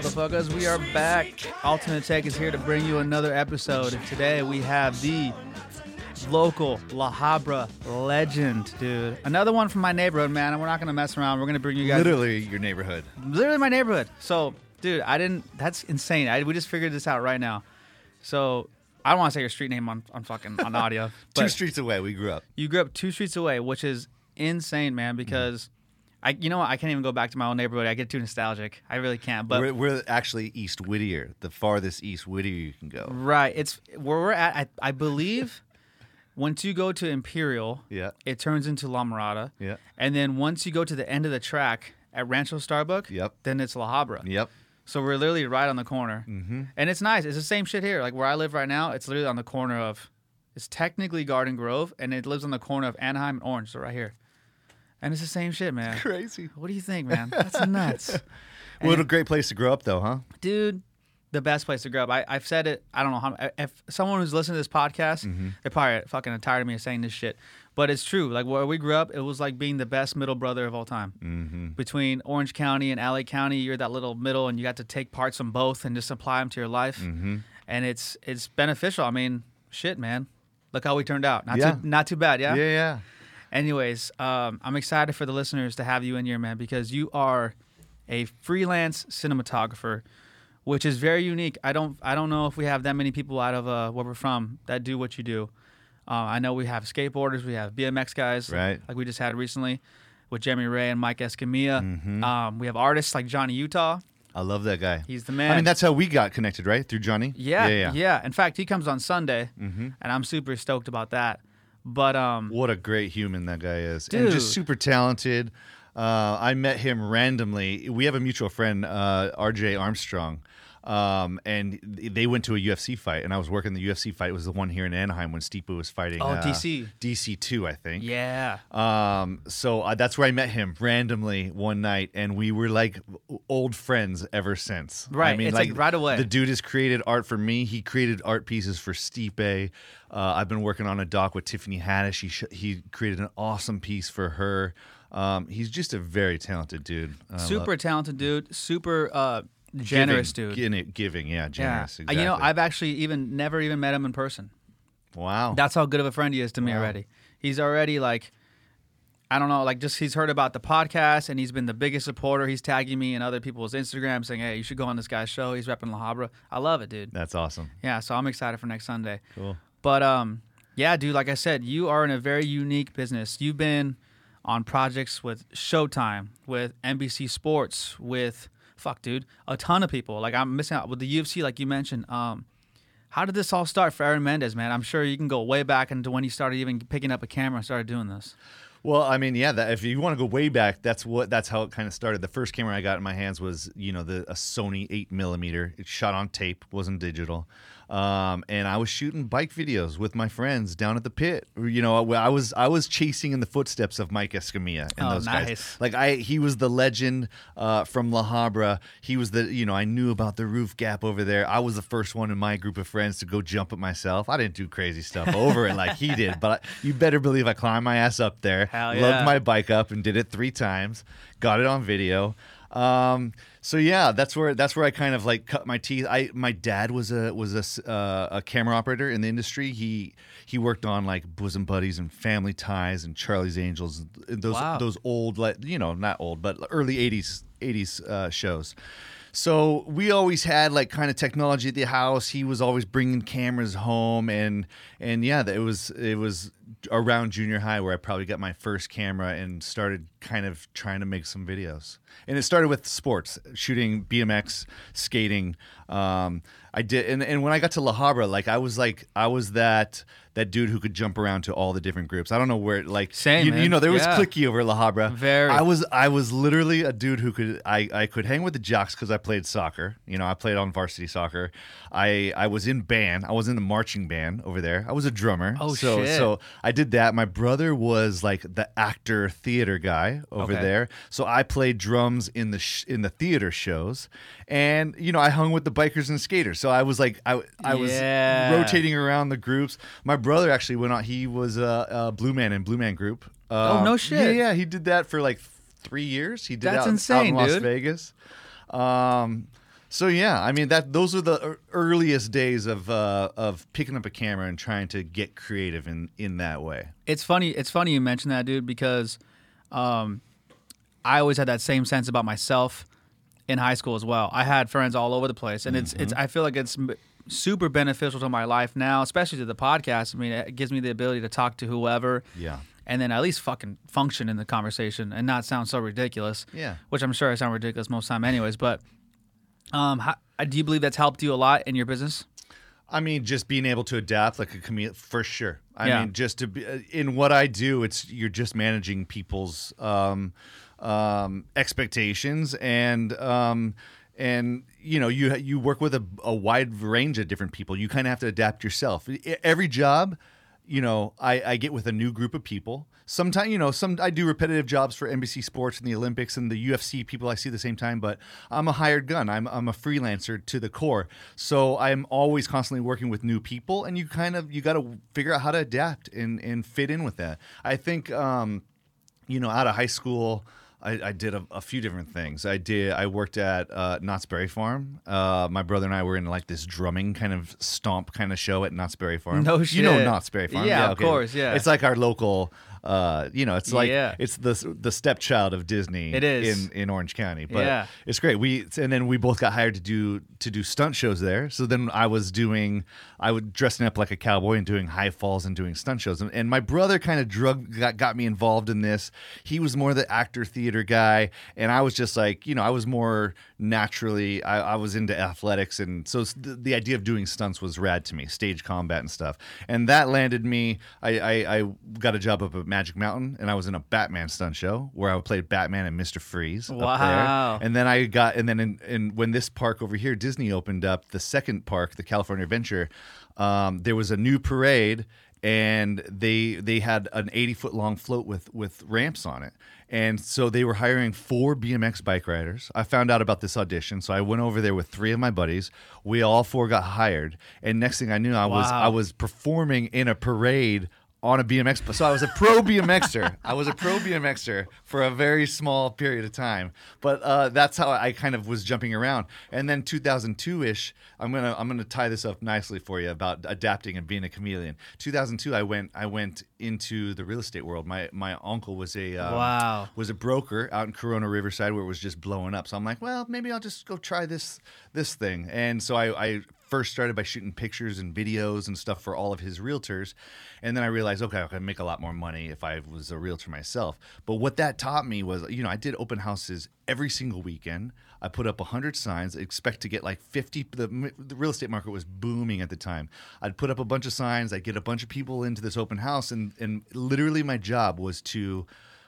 Yo! What's up, motherfuckers? We are back. Alternate Tech is here to bring you another episode. Today we have the local La Habra legend, dude. Another one from my neighborhood, man. And we're not going to mess around. We're going to bring you guys. Literally your neighborhood. Literally my neighborhood. So, dude, I didn't. That's insane. I, we just figured this out right now. So, I don't want to say your street name on, on fucking on audio. Two streets away, we grew up. you grew up two streets away, which is insane, man, because. I, you know what? I can't even go back to my own neighborhood. I get too nostalgic. I really can't. But we're, we're actually East Whittier, the farthest East Whittier you can go. Right. It's where we're at. I, I believe once you go to Imperial, Yeah. it turns into La Mirada. Yeah. And then once you go to the end of the track at Rancho Starbuck, Yep. then it's La Habra. Yep. So we're literally right on the corner. Mm-hmm. And it's nice. It's the same shit here. Like where I live right now, it's literally on the corner of, it's technically Garden Grove, and it lives on the corner of Anaheim and Orange. So right here. And it's the same shit, man. Crazy. What do you think, man? That's nuts. What a great place to grow up, though, huh? dude the best place to grow up I, i've said it i don't know how if someone who's listening to this podcast they're probably fucking tired of me saying this shit but it's true like where we grew up it was like being the best middle brother of all time mm-hmm. between orange county and la county you're that little middle and you got to take parts from both and just apply them to your life mm-hmm. and it's it's beneficial i mean shit man look how we turned out not Yeah. too not too bad yeah Yeah, yeah. Anyways, um, I'm excited for the listeners to have you in here, man, because you are a freelance cinematographer, which is very unique. I don't, I don't know if we have that many people out of uh, where we're from that do what you do. Uh, I know we have skateboarders, we have BMX guys, Right. Like we just had recently with Jeremy Ray and Mike Escamilla. Mm-hmm. Um, we have artists like Johnny Utah. I love that guy. He's the man. I mean, that's how we got connected, right? Through Johnny? yeah, Yeah, yeah. In fact, he comes on Sunday, Mm-hmm. and I'm super stoked about that. But um, What a great human that guy is. And just super talented. Uh, I met him randomly. We have a mutual friend, uh, RJ Armstrong. Um, and they went to a UFC fight, and I was working the UFC fight. It was the one here in Anaheim when Stipe was fighting. Oh, uh, DC. DC two, I think. yeah, Um, so uh, that's where I met him randomly one night, and we were like old friends ever since. Right, I mean, it's like right away. The dude has created art for me. He created art pieces for Stipe. Uh, I've been working on a doc with Tiffany Haddish. He sh- he created an awesome piece for her. Um, he's just a very talented dude. Super talented dude, super uh, generous giving, dude. Giving, giving, yeah, Yeah, generous. Uh, Exactly. you know, I've actually even never even met him in person. wow. That's how good of a friend he is to me Wow. already. He's already like, I don't know, like just he's heard about the podcast and he's been the biggest supporter. He's tagging me in other people's Instagram saying, "Hey, you should go on this guy's show. He's repping La Habra." I love it, dude. that's awesome. Yeah, so I'm excited for next Sunday. Cool. But um, yeah, dude, like I said, you are in a very unique business. You've been on projects with Showtime, with NBC Sports, with fuck, dude, a ton of people. Like I'm missing out with the UFC, like you mentioned. Um, how did this all start for Aaron Mendez, man? I'm sure you can go way back into when he started even picking up a camera and started doing this. Well, I mean, yeah. That, if you want to go way back, that's what that's how it kind of started. The first camera I got in my hands was, you know, the a Sony eight millimeter. It shot on tape, wasn't digital, um, and I was shooting bike videos with my friends down at the pit. You know, I was I was chasing in the footsteps of Mike Escamilla and Oh, those guys. nice. Like I, he was the legend uh, from La Habra. He was the, you know, I knew about the roof gap over there. I was the first one in my group of friends to go jump it myself. I didn't do crazy stuff over it like he did, but you better believe I climbed my ass up there, Hell yeah. lugged my bike up, and did it three times. Got it on video. Um, so yeah, that's where that's where I kind of like cut my teeth. I my dad was a was a uh, a camera operator in the industry. He he worked on like Bosom Buddies and Family Ties and Charlie's Angels. Those Wow. those old like you know not old but early 80s 80s uh, shows so we always had like kind of technology at the house. He was always bringing cameras home and and yeah it was it was around junior high where i probably got my first camera and started kind of trying to make some videos. And it started with sports shooting bmx skating. Um, i did and, and when i got to la habra like i was like i was that that dude who could jump around to all the different groups i don't know where like Same, you, you know there was Yeah. clicky over la habra Very. i was I was literally a dude who could I, I could hang with the jocks because I played soccer. You know, I played on varsity soccer. I I was in band. I was in the marching band over there. I was a drummer. Oh, so, shit. So I did that. My brother was like the actor theater guy over Okay. there. So I played drums in the sh- in the theater shows, and you know I hung with the bikers and skaters. So I was like I I was rotating around the groups. My brother actually went on. He was a, a Blue Man in Blue Man group. Oh, no Um, shit. Yeah, yeah, he did that for like three years. He did That's out, out insane, in Las dude. Vegas. Um, so yeah, I mean that those are the earliest days of uh, of picking up a camera and trying to get creative in in that way. It's funny. It's funny you mentioned that, dude, because um, I always had that same sense about myself in high school as well. I had friends all over the place, and it's it's. I feel like it's super beneficial to my life now, especially to the podcast. I mean, it gives me the ability to talk to whoever. Yeah. And then at least fucking function in the conversation and not sound so ridiculous. Yeah. Which I'm sure I sound ridiculous most of the time, anyways. But um, how, do you believe that's helped you a lot in your business? I mean, just being able to adapt like a chameleon for sure. I Yeah. mean, just to be uh, in what I do, it's you're just managing people's um, um, expectations and um, and you know you you work with a, a wide range of different people. You kind of have to adapt yourself. Every job, you know, I, I get with a new group of people. Sometimes, you know, some I do repetitive jobs for NBC Sports and the Olympics and the UFC people I see the same time, but I'm a hired gun. I'm I'm a freelancer to the core. So I'm always constantly working with new people and you kind of you got to figure out how to adapt and and fit in with that. I think um you know, out of high school, I, I did a, a few different things. I did. I worked at uh, Knott's Berry Farm. Uh, my brother and I were in like this drumming kind of stomp kind of show at Knott's Berry Farm. No shit. You know. Knott's Berry Farm? Yeah, of course, yeah. It's like our local. Uh, you know, it's like Yeah. it's the the stepchild of Disney. It is. in in Orange County, but Yeah. it's great. We and then we both got hired to do to do stunt shows there. So then I was doing, I was dressing up like a cowboy and doing high falls and doing stunt shows. And, and my brother kind of drug got, got me involved in this. He was more the actor theater guy, and I was just like, you know, I was more naturally. I, I was into athletics, and so the, the idea of doing stunts was rad to me, stage combat and stuff. And that landed me. I, I, I got a job up at Magic Mountain, and I was in a Batman stunt show where I played Batman and Mister Freeze. up there. Wow. And then I got, and then in, in when this park over here, Disney opened up the second park, the California Adventure. Um, there was a new parade, and they they had an eighty foot long float with with ramps on it. And so they were hiring four BMX bike riders. I found out about this audition, so I went over there with three of my buddies. We all four got hired, and next thing I knew, I was I was performing in a parade on a BMX. So I was a pro BMXer. I was a pro BMXer for a very small period of time. But uh, that's how I kind of was jumping around. And then 2002 ish, I'm gonna I'm gonna tie this up nicely for you about adapting and being a chameleon. 2002, I went I went into the real estate world. My my uncle was a um, Wow. was a broker out in Corona Riverside where it was just blowing up. So I'm like, well, maybe I'll just go try this this thing. And so I, I first started by shooting pictures and videos and stuff for all of his realtors, and then I realized, okay, I could make a lot more money if I was a realtor myself. But what that taught me was, you know, I did open houses every single weekend. I put up 100 signs, expect to get like 50. The, the real estate market was booming at the time. I'd put up a bunch of signs, I'd get a bunch of people into this open house, and, and literally my job was to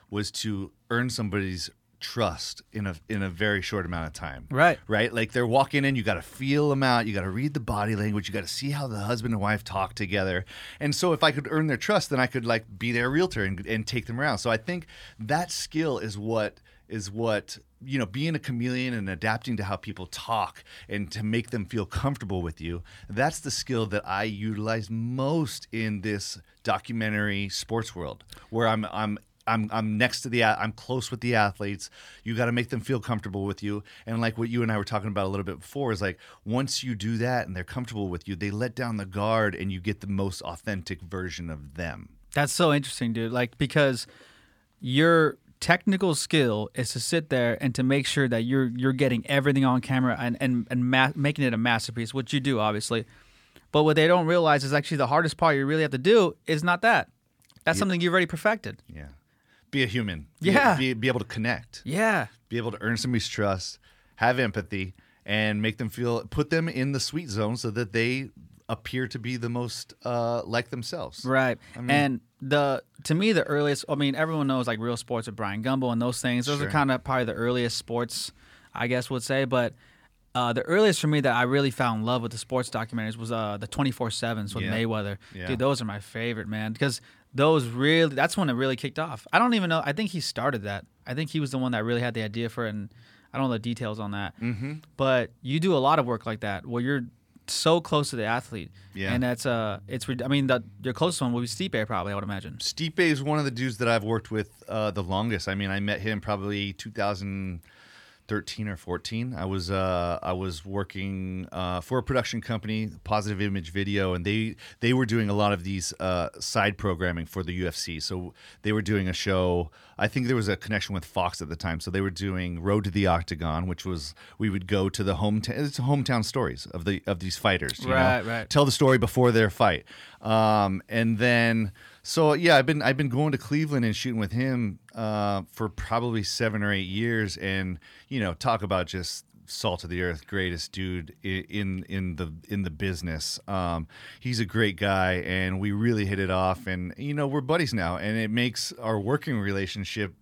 was to earn somebody's trust in a in a very short amount of time. Right. Right? Like they're walking in, you got to feel them out, you got to read the body language, you got to see how the husband and wife talk together. And so if I could earn their trust, then I could like be their realtor and, and take them around. So I think that skill is what is what you know being a chameleon and adapting to how people talk and to make them feel comfortable with you that's the skill that i utilize most in this documentary sports world where i'm i'm I'm I'm next to the I'm close with the athletes. You got to make them feel comfortable with you. And like what you and I were talking about a little bit before is like once you do that and they're comfortable with you, they let down the guard and you get the most authentic version of them. That's so interesting, dude. Like because your technical skill is to sit there and to make sure that you're you're getting everything on camera and and and ma- making it a masterpiece, which you do obviously. But what they don't realize is actually the hardest part you really have to do is not that. That's something you've already perfected. Yeah. Be a human. Be- Yeah. Be, be able to connect. Yeah. Be able to earn somebody's trust, have empathy, and make them feel put them in the sweet zone so that they appear to be the most uh, like themselves. Right. and the to me the earliest I mean everyone knows like real sports with Bryant Gumbel and those things. Those Sure. are kind of probably the earliest sports I guess would say, but uh, the earliest for me that I really found in love with the sports documentaries was uh, the 24/7s with Yeah. Mayweather. Yeah. Dude, those are my favorite, man, because those really that's when it really kicked off. I don't even know. I think he started that. I think he was the one that really had the idea for it and I don't know the details on that. Mm-hmm. But you do a lot of work like that where you're so close to the athlete. Yeah. And that's uh, it's. I mean, the your closest one would be Stipe, probably. I would imagine. Stipe is one of the dudes that I've worked with uh, the longest. I mean, I met him probably 2013 or 14. I was uh, I was working uh, for a production company, Positive Image Video, and they they were doing a lot of these uh, side programming for the UFC. So they were doing a show. I think there was a connection with Fox at the time. So they were doing Road to the Octagon, which was we would go to the hometown. It's hometown stories of the of these fighters. you know? Right, right. tell the story before their fight. Um, and then so yeah, I've been I've been going to Cleveland and shooting with him uh, for probably seven or eight years, and you know talk about just salt of the earth, greatest dude in in the in the business. Um, he's a great guy, and we really hit it off, and you know we're buddies now, and it makes our working relationship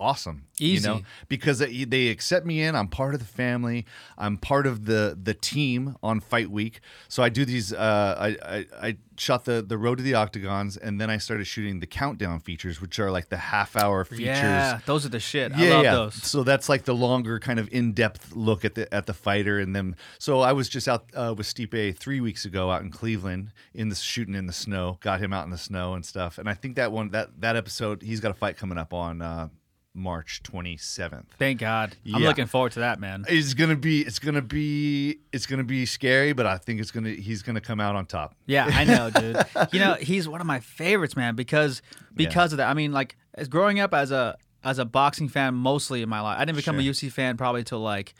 awesome. Easy. you know, because they accept me in. I'm part of the family. I'm part of the the team on Fight Week. So I do these. Uh, I, I I shot the the Road to the Octagons, and then I started shooting the countdown features, which are like the half hour features. Yeah, those are the shit. Yeah, I love yeah. those. So that's like the longer, kind of in-depth look at the at the fighter, and then. So I was just out uh, with Stipe three weeks ago out in Cleveland in the shooting in the snow. Got him out in the snow and stuff. And I think that one that that episode, he's got a fight coming up on uh, March 27th. Thank God. I'm looking forward to that, man. It's gonna be it's gonna be it's gonna be scary, but I think it's gonna he's gonna come out on top. Yeah, I know, dude. you know, he's one of my favorites, man, because because of that. I mean, like as growing up as a as a boxing fan mostly in my life. I didn't become a Sure. UFC fan probably till like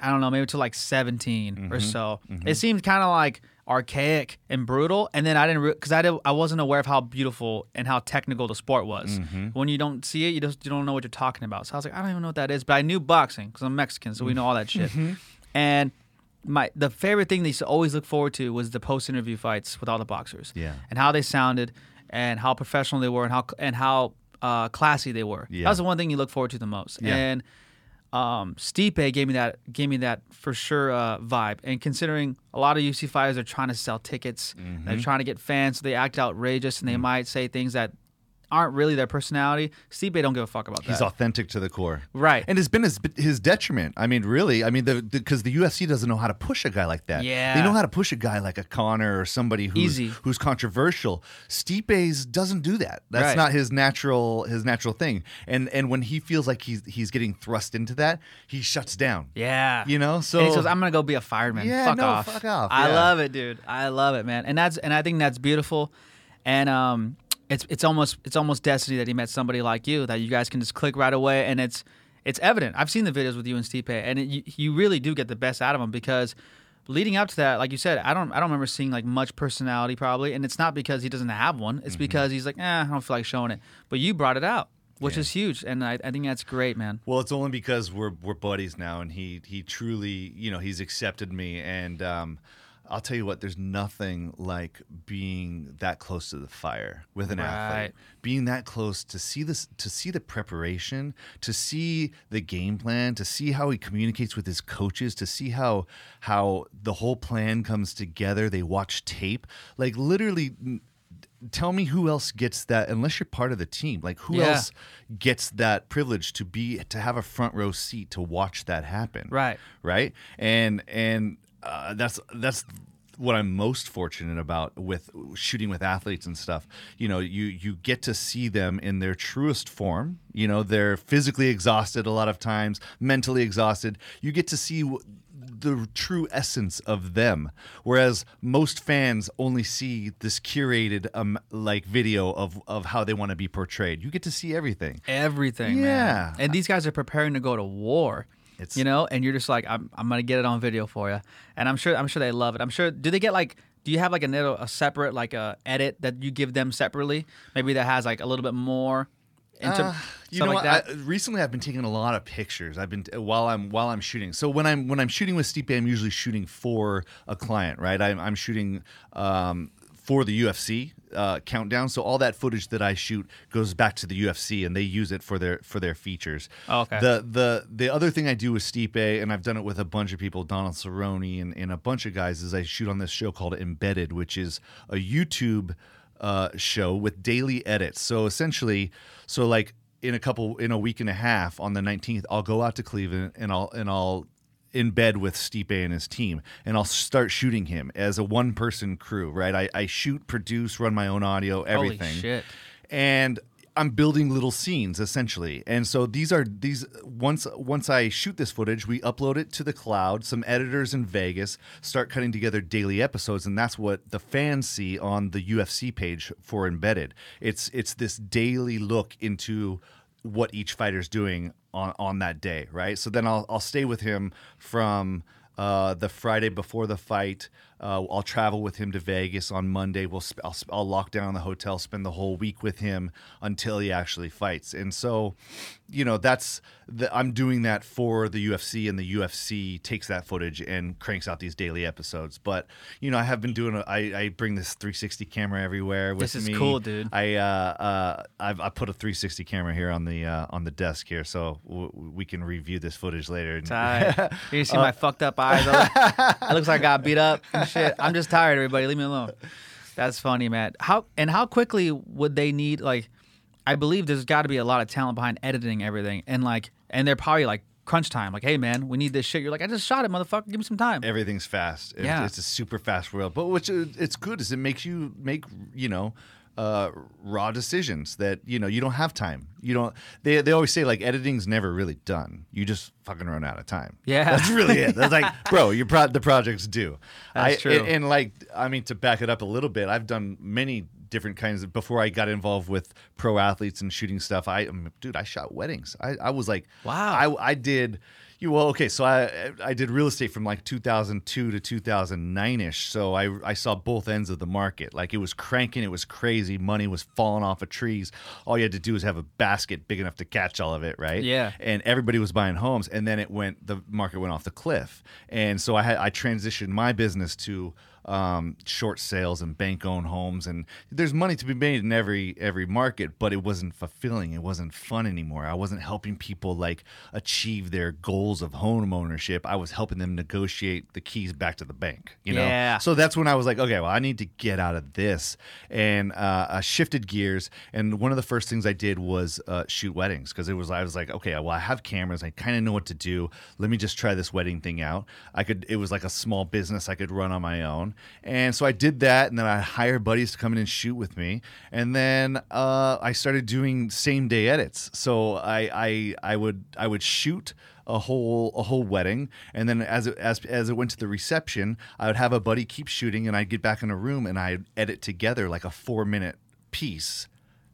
I don't know, maybe till like 17 Mm-hmm. or so. It seemed kind of like archaic and brutal, and then I didn't because I did, I wasn't aware of how beautiful and how technical the sport was. Mm-hmm. When you don't see it, you just you don't know what you're talking about. So I was like, I don't even know what that is, but I knew boxing because I'm Mexican, so we know all that shit. Mm-hmm. And my the favorite thing they used to always look forward to was the post interview fights with all the boxers Yeah. and how they sounded and how professional they were and how and how uh, classy they were. Yeah. That was the one thing you look forward to the most. Yeah. And um, Stipe gave me that gave me that for sure uh, vibe. And considering a lot of UFC fighters are trying to sell tickets, Mm-hmm. they're trying to get fans, so they act outrageous and they might say things that aren't really their personality. Stipe don't give a fuck about that. He's authentic to the core, Right. And it's been his his detriment. I mean, really. I mean, the because the, UFC doesn't know how to push a guy like that. Yeah. they know how to push a guy like a Conor or somebody who's Easy. who's controversial. Stipe's doesn't do that. That's Right. not his natural his natural thing. And and when he feels like he's he's getting thrust into that, he shuts down. Yeah. You know, so he says, "I'm gonna go be a fireman." Yeah, fuck no, off. fuck off, I yeah. love it, dude. I love it, man. And that's and I think that's beautiful. And um, it's it's almost it's almost destiny that he met somebody like you that you guys can just click right away, and it's it's evident. I've seen the videos with you and Stipe, and it, you, you really do get the best out of him because. Leading up to that, like you said, I don't I don't remember seeing like much personality probably, and it's not because he doesn't have one. It's because he's like, eh, I don't feel like showing it. But you brought it out, which Yeah. is huge, and I, I think that's great, man. Well, it's only because we're we're buddies now, and he he truly, you know, he's accepted me, and um, I'll tell you what, there's nothing like being that close to the fire with an Right. athlete, being that close to see this, to see the preparation, to see the game plan, to see how he communicates with his coaches, to see how how the whole plan comes together. They watch tape, like literally. Tell me who else gets that unless you're part of the team. Like who Yeah. else gets that privilege to be to have a front row seat to watch that happen Right. right and and uh, that's that's what i'm most fortunate about with shooting with athletes and stuff you know you you get to see them in their truest form you know they're physically exhausted a lot of times mentally exhausted you get to see w- the true essence of them whereas most fans only see this curated um like video of of how they want to be portrayed you get to see everything everything. Yeah. man. and these guys are preparing to go to war. It's- you know, and you're just like, I'm, I'm gonna get it on video for you, and I'm sure, I'm sure they love it. I'm sure. Do they get like? Do you have like a a separate like a edit that you give them separately? Maybe that has like a little bit more. Into Uh, you know, like what? that. I, recently I've been taking a lot of pictures. I've been while I'm while I'm shooting. So when I'm when I'm shooting with Stipe, I'm usually shooting for a client, right? I'm, I'm shooting um, for the UFC uh, countdown. So all that footage that I shoot goes back to the UFC, and they use it for their for their features. Oh, okay. The the the other thing I do with Stipe, and I've done it with a bunch of people, Donald Cerrone and, and a bunch of guys, is I shoot on this show called Embedded, which is a YouTube uh, show with daily edits. So essentially, so like in a couple in a week and a half on the 19th, I'll go out to Cleveland and I'll and I'll embed with Stipe and his team, and I'll start shooting him as a one person crew. Right, I, I shoot, produce, run my own audio, everything. Holy shit. And I'm building little scenes essentially. And so these are these once once I shoot this footage, we upload it to the cloud. Some editors in Vegas start cutting together daily episodes and that's what the fans see on the UFC page for Embedded. It's it's this daily look into what each fighter's doing on on that day, right? So then I'll I'll stay with him from uh, the Friday before the fight. Uh, I'll travel with him to Vegas on Monday. We'll sp- I'll, I'll lock down the hotel, spend the whole week with him until he actually fights. And so, you know, that's the, I'm doing that for the UFC, and the UFC takes that footage and cranks out these daily episodes. But you know, I have been doing. A, I, I bring this 360 camera everywhere with me. This is me. cool, dude. I uh, uh, I've I put a 360 camera here on the uh, on the desk here, so w- we can review this footage later. You Uh, see my fucked up eyes? it looks like I got beat up shit. I'm just tired, everybody. Leave me alone. That's funny, Matt. How and how quickly would they need like I believe there's got to be a lot of talent behind editing everything and like and they're probably like crunch time. Like, hey man, we need this shit. You're like, I just shot it, motherfucker. Give me some time. everything's fast. Yeah. it's a super fast world. But which uh, it's good is it makes you make you know uh, raw decisions that you know you don't have time. You don't. They they always say like editing's never really done. You just fucking run out of time. Yeah. that's really it. That's like, bro, your pro- the project's due. That's I, true. And, and, like, I mean, to back it up a little bit, I've done many different kinds of before I got involved with pro athletes and shooting stuff. I, dude, I shot weddings. I, I was like, Wow. I, I did. You well, okay. So I I did real estate from like 2002 to 2009 ish. So I I saw both ends of the market. Like it was cranking, it was crazy. Money was falling off of trees. All you had to do was have a basket big enough to catch all of it, right? Yeah. And everybody was buying homes, and then it went. The market went off the cliff, and so I had I transitioned my business to um, short sales and bank owned homes and there's money to be made in every every market but it wasn't fulfilling. It wasn't fun anymore. I wasn't helping people like achieve their goals of home ownership i was helping them negotiate the keys back to the bank you know? Yeah. so that's when i was like okay well i need to get out of this. And uh, i shifted gears and one of the first things i did was uh, shoot weddings because it was i was like okay well i have cameras. I kind of know what to do. Let me just try this wedding thing out. I could it was like a small business i could run on my own and so I did that, and then I hired buddies to come in and shoot with me, and then uh, I started doing same day edits. So I, I I would I would shoot a whole a whole wedding, and then as it as as it went to the reception, I would have a buddy keep shooting, and I'd get back in a room and I'd edit together like a four minute piece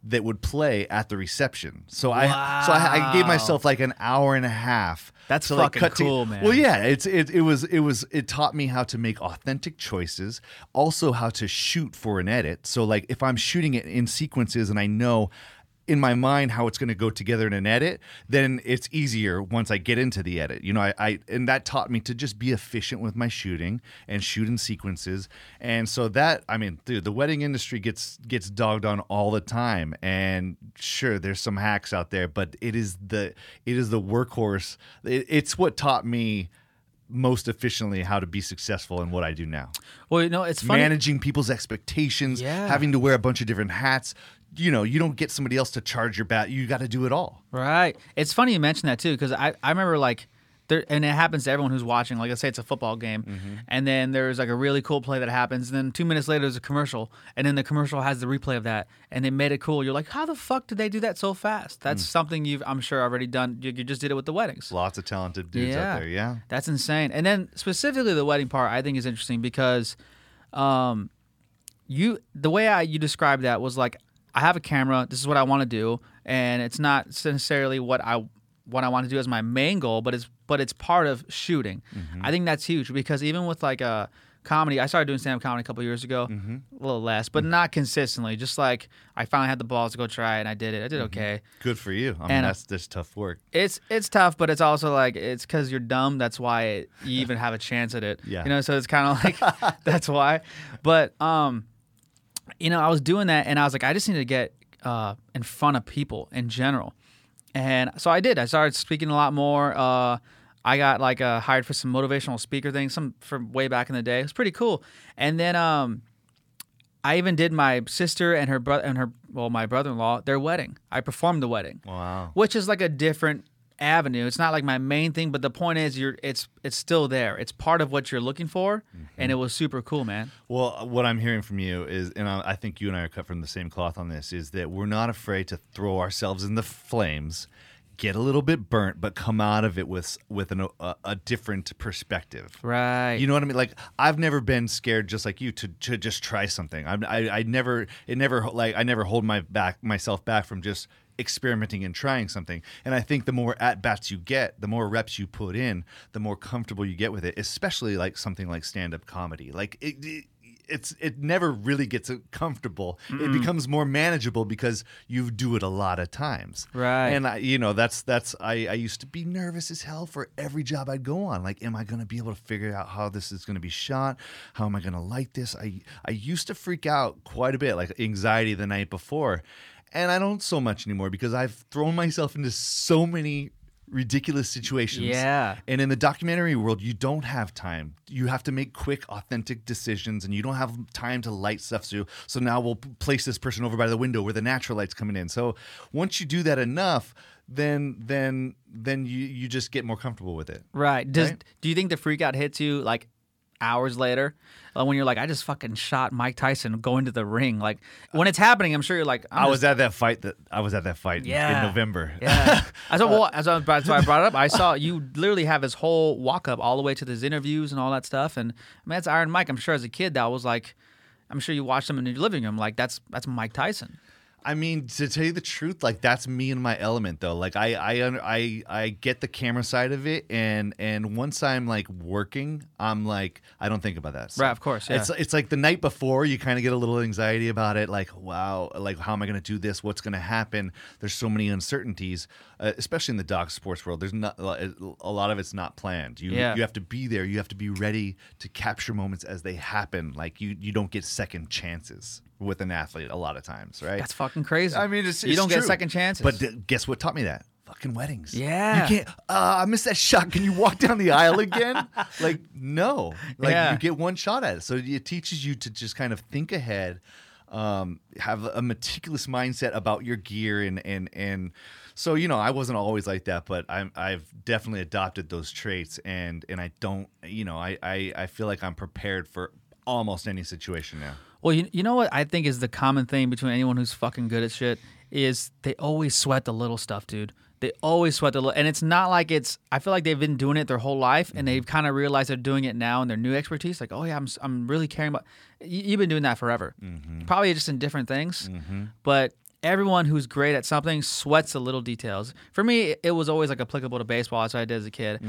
that would play at the reception. So I so I, I gave myself like an hour and a half. That's to, like, fucking to- cool, man. Well, yeah, it's it, it was it was it taught me how to make authentic choices, also how to shoot for an edit. So like if I'm shooting it in sequences and I know in my mind how it's going to go together in an edit, then it's easier once I get into the edit. You know, I, I and that taught me to just be efficient with my shooting and shoot in sequences. And so that I mean, dude, the wedding industry gets gets dogged on all the time. And sure, there's some hacks out there, but it is the it is the workhorse. It, it's what taught me most efficiently how to be successful in what I do now. Well, you know, it's funny. Managing people's expectations, Yeah. having to wear a bunch of different hats. You know, you don't get somebody else to charge your bat. You got to do it all. Right. It's funny you mention that too, because I, I remember like there and it happens to everyone who's watching. Like let's say it's a football game, Mm-hmm. and then there's like a really cool play that happens, and then two minutes later there's a commercial, and then the commercial has the replay of that, and they made it cool. You're like, how the fuck did they do that so fast? That's Mm. something you've I'm sure already done. You, you just did it with the weddings. Lots of talented dudes out there. Yeah. That's insane. And then specifically the wedding part, I think is interesting because, um, you the way I you described that was like I have a camera. This is what I want to do, and it's not necessarily what I what I want to do as my main goal, but it's but it's part of shooting. Mm-hmm. I think that's huge because even with like a comedy, I started doing stand up comedy a couple years ago, mm-hmm. a little less, but mm-hmm. not consistently. Just like I finally had the balls to go try it, and I did it. I did okay. Good for you. I mean, And, uh, that's just tough work. It's it's tough, but it's also like it's because you're dumb. That's why it, you even have a chance at it. Yeah. You know, so it's kind of like that's why. But um, you know, I was doing that, and I was like, I just need to get uh in front of people in general, and so I did. I started speaking a lot more. Uh, I got like uh, hired for some motivational speaker things, some from way back in the day. It was pretty cool. And then um, I even did my sister and her brother and her well, my brother-in-law their wedding. I performed the wedding Wow. which is like a different avenue. It's not like my main thing, but the point is, you're it's it's still there. It's part of what you're looking for, and mm-hmm. it was super cool, man. Well, what I'm hearing from you is, and I I think you and I are cut from the same cloth on this, is that we're not afraid to throw ourselves in the flames, get a little bit burnt, but come out of it with with an, a, a different perspective. Right. You know what I mean? Like I've never been scared, just like you, to, to just try something. I, I I never it never like I never hold my back myself back from just experimenting and trying something. And I think the more at bats you get, the more reps you put in, the more comfortable you get with it. Especially like something like stand up comedy. Like it, it it's it never really gets comfortable. It mm. becomes more manageable because you do it a lot of times. Right. And I, you know, that's that's I, I used to be nervous as hell for every job I'd go on. Like, am I going to be able to figure out how this is going to be shot? How am I going to light this? I I used to freak out quite a bit, like anxiety the night before, and I don't so much anymore because I've thrown myself into so many ridiculous situations. Yeah. And in the documentary world, you don't have time. You have to make quick, authentic decisions, and you don't have time to light stuff. So, so now we'll place this person over by the window where the natural light's coming in. So once you do that enough, then then then you you just get more comfortable with it. Right. Does Right? do you think the freak out hits you like hours later? Uh, when you're like, I just fucking shot Mike Tyson going to the ring. Like when it's happening, I'm sure you're like, I just- was at that fight that I was at that fight Yeah. in November. Yeah. As I, well, uh, as I, that's why I brought it up. I saw you literally have his whole walk up all the way to his interviews and all that stuff. And I mean, that's Iron Mike. I'm sure as a kid that was like, I'm sure you watched him in your living room. Like that's that's Mike Tyson. I mean, to tell you the truth, like that's me in my element, though. Like I, I, I, I get the camera side of it, and and once I'm like working, I'm like I don't think about that. stuff. Right, of course, yeah. It's it's like the night before, you kind of get a little anxiety about it. Like, wow, like how am I going to do this? What's going to happen? There's so many uncertainties, uh, especially in the doc sports world. There's not a lot of it's not planned. You Yeah. you have to be there. You have to be ready to capture moments as they happen. Like you you don't get second chances with an athlete a lot of times, right? That's fucking crazy. I mean, it's, you it's don't get true. second chances. But th- guess what taught me that? Fucking weddings. Yeah. You can't. Uh, I missed that shot. Can you walk down the aisle again? like no. Like Yeah. you get one shot at it. So it teaches you to just kind of think ahead, um, have a meticulous mindset about your gear and and and. So you know, I wasn't always like that, but I'm I've definitely adopted those traits, and and I don't, you know, I I, I feel like I'm prepared for almost any situation now. Well, you, you know what I think is the common thing between anyone who's fucking good at shit is they always sweat the little stuff, dude. They always sweat the little, and it's not like it's. I feel like they've been doing it their whole life, and they've mm-hmm. kind of realized they're doing it now in their new expertise. Like, oh yeah, I'm I'm really caring about. You, you've been doing that forever, mm-hmm. probably just in different things, mm-hmm. but. Everyone who's great at something sweats the little details. For me, it was always like applicable to baseball. That's what I did as a kid,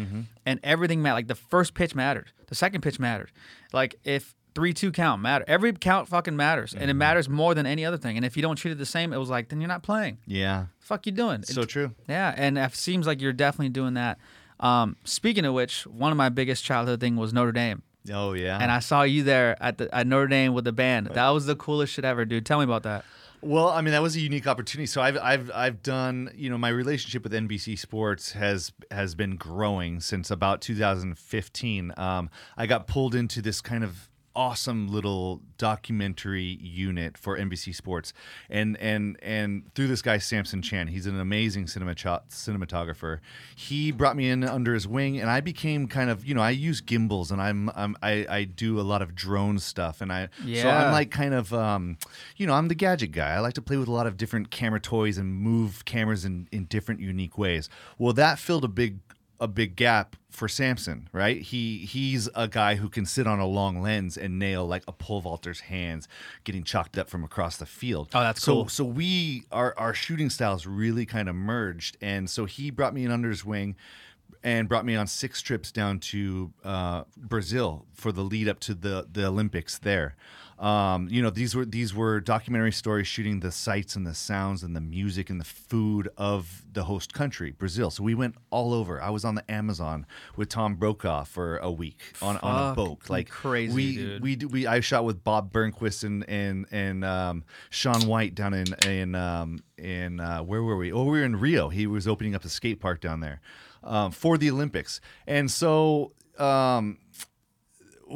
and everything mattered. Like the first pitch mattered, the second pitch mattered. Like if three two count matter. Every count fucking matters, and it matters more than any other thing. And if you don't treat it the same, it was like then you're not playing. Yeah. fuck you doing? So It- true. yeah, and it seems like you're definitely doing that. Um, speaking of which, one of my biggest childhood thing was Notre Dame, Oh yeah. and I saw you there at the at Notre Dame with the band. That was the coolest shit ever, dude. Tell me about that. Well, I mean, that was a unique opportunity. So I've I've I've done, you know, my relationship with NBC Sports has has been growing since about 2015. Um, I got pulled into this kind of awesome little documentary unit for NBC Sports, and and and through this guy Samson Chan, he's an amazing cinemato- cinematographer. He brought me in under his wing, and I became kind of, you know, I use gimbals, and I'm, I'm I I do a lot of drone stuff, and I so Yeah. I'm like kind of um, you know, I'm the gadget guy. I like to play with a lot of different camera toys and move cameras in, in different unique ways. Well, that filled a big a big gap for Samson, right? He he's a guy who can sit on a long lens and nail like a pole vaulter's hands getting chalked up from across the field. Oh, that's so, cool. So we our our shooting styles really kind of merged, and so he brought me in under his wing and brought me on six trips down to uh, Brazil for the lead up to the the Olympics there. Um, you know, these were these were documentary stories shooting the sights and the sounds and the music and the food of the host country, Brazil. So we went all over. I was on the Amazon with Tom Brokaw for a week on, on a boat. Like crazy, we dude. we we I shot with Bob Burnquist and and and um, Shaun White down in in um, in uh, where were we? Oh, we were in Rio. He was opening up a skate park down there um, for the Olympics, and so. Um,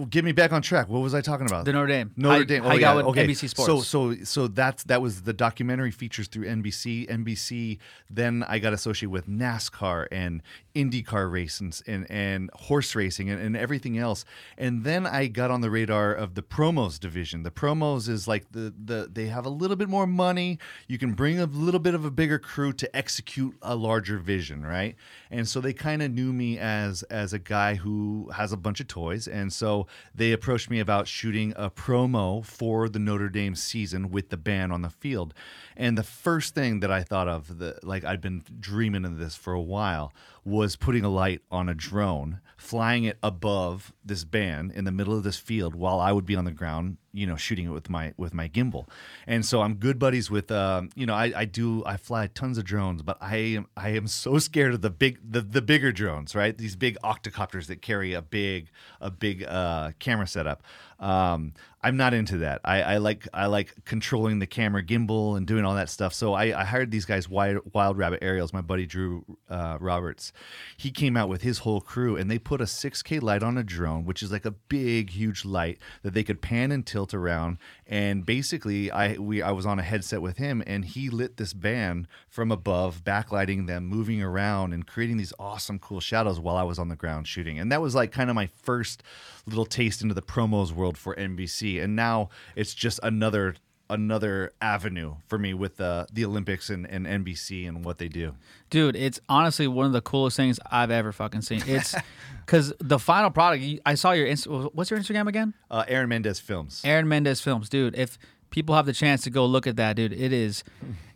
get me back on track. What was I talking about? The Notre Dame. Notre How- Dame. Oh yeah. got with okay. NBC Sports. So so so that's that was the documentary features through NBC. NBC. Then I got associated with NASCAR and IndyCar races and and horse racing and, and everything else. And then I got on the radar of the promos division. The promos is like the the they have a little bit more money. You can bring a little bit of a bigger crew to execute a larger vision, right? And so they kind of knew me as as a guy who has a bunch of toys, and so they approached me about shooting a promo for the Notre Dame season with the band on the field. And the first thing that I thought of, the, like I'd been dreaming of this for a while, was putting a light on a drone, flying it above this band in the middle of this field while I would be on the ground, you know, shooting it with my with my gimbal. And so I'm good buddies with, um, you know, I, I do I fly tons of drones, but I am I am so scared of the big the, the bigger drones, right? These big octocopters that carry a big a big uh, camera setup. Um, I'm not into that. I, I like I like controlling the camera gimbal and doing all that stuff. So I, I hired these guys, Wild, Wild Rabbit Aerials. My buddy Drew uh, Roberts, he came out with his whole crew, and they put a 6K light on a drone, which is like a big, huge light that they could pan and tilt around. And basically, I we I was on a headset with him, and he lit this band from above, backlighting them, moving around, and creating these awesome, cool shadows while I was on the ground shooting. And that was like kind of my first little taste into the promos world for NBC. And now it's just another another avenue for me with the the Olympics and, and NBC and what they do. Dude, it's honestly one of the coolest things I've ever fucking seen. It's because the final product. you- I saw your Inst- what's your Instagram again? Uh, Aaron Mendez Films. Aaron Mendez Films, dude. If people have the chance to go look at that, dude, it is.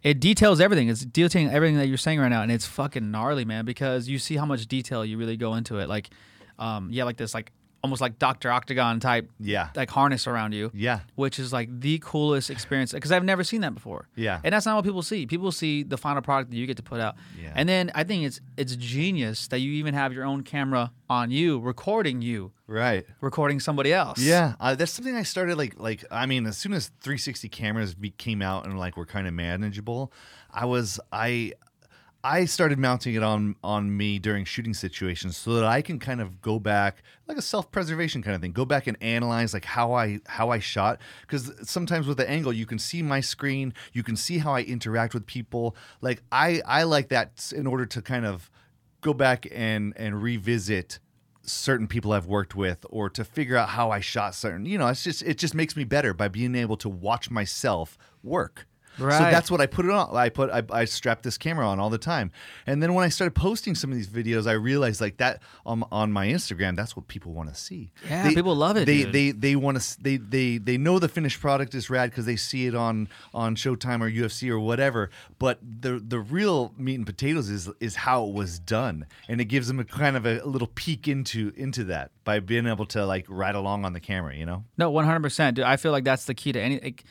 It details everything. It's detailing everything that you're saying right now, and it's fucking gnarly, man. Because you see how much detail you really go into it. Like, um, yeah, like this, like almost like Doctor Octagon type, Yeah. like harness around you. Yeah. which is like the coolest experience because I've never seen that before. Yeah. and that's not what people see. People see the final product that you get to put out. Yeah. and then I think it's it's genius that you even have your own camera on you recording you Right. recording somebody else. Yeah, uh, that's something I started like like I mean, as soon as 360 cameras be, came out and like were kind of manageable, I was I I started mounting it on on me during shooting situations so that I can kind of go back like a self-preservation kind of thing. Go back and analyze like how I how I shot cuz sometimes with the angle you can see my screen, you can see how I interact with people. Like I I like that in order to kind of go back and and revisit certain people I've worked with or to figure out how I shot certain you know it's just it just makes me better by being able to watch myself work so that's what I put it on. I put I, I strapped this camera on all the time, and then when I started posting some of these videos, I realized like that on, on my Instagram, that's what people want to see. Yeah, people love it, They dude. they they want to they they they know the finished product is rad because they see it on on Showtime or UFC or whatever. But the the real meat and potatoes is is how it was done, and it gives them a kind of a, little peek into into that by being able to like ride along on the camera. You know. No, one hundred percent, dude. I feel like that's the key to any. Like,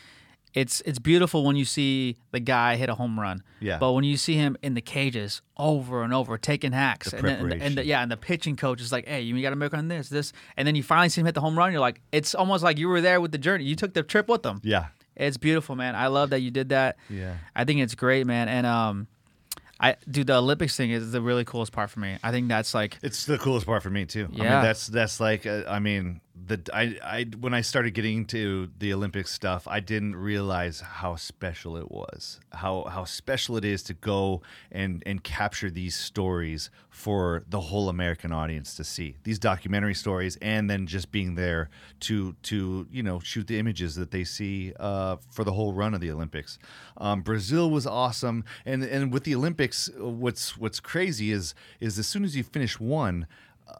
it's it's beautiful when you see the guy hit a home run. Yeah. But when you see him in the cages over and over taking hacks, The and, then, and, the, and the, yeah, and the pitching coach is like, "Hey, you got to work on this, this," and then you finally see him hit the home run. You're like, it's almost like you were there with the journey. You took the trip with them. Yeah. It's beautiful, man. I love that you did that. Yeah. I think it's great, man. And um, I dude, the Olympics thing is the really coolest part for me. I think that's like It's the coolest part for me too. I mean, Yeah. that's that's like uh, I mean the I I when I started getting into the Olympic stuff, I didn't realize how special it was. How how special it is to go and and capture these stories for the whole American audience to see. These documentary stories and then just being there to to, you know, shoot the images that they see uh, for the whole run of the Olympics. Um, Brazil was awesome and and with the Olympics what's what's crazy is is as soon as you finish one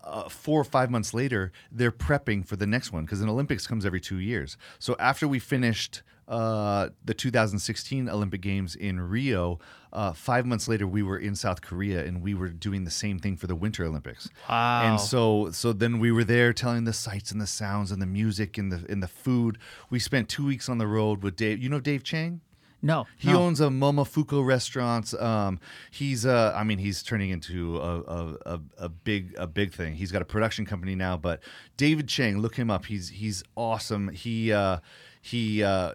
uh, four or five months later, they're prepping for the next one because an Olympics comes every two years. So after we finished uh, the 2016 Olympic Games in Rio, uh, five months later we were in South Korea and we were doing the same thing for the Winter Olympics. Wow. And so so then we were there telling the sights and the sounds and the music and the and the food. We spent two weeks on the road with Dave. You know Dave Chang? No, He no. owns a Momofuku restaurants. Um, he's uh, I mean, he's turning into a, a, a, a big a big thing. He's got a production company now. But David Chang, look him up. He's he's awesome. He uh, he uh,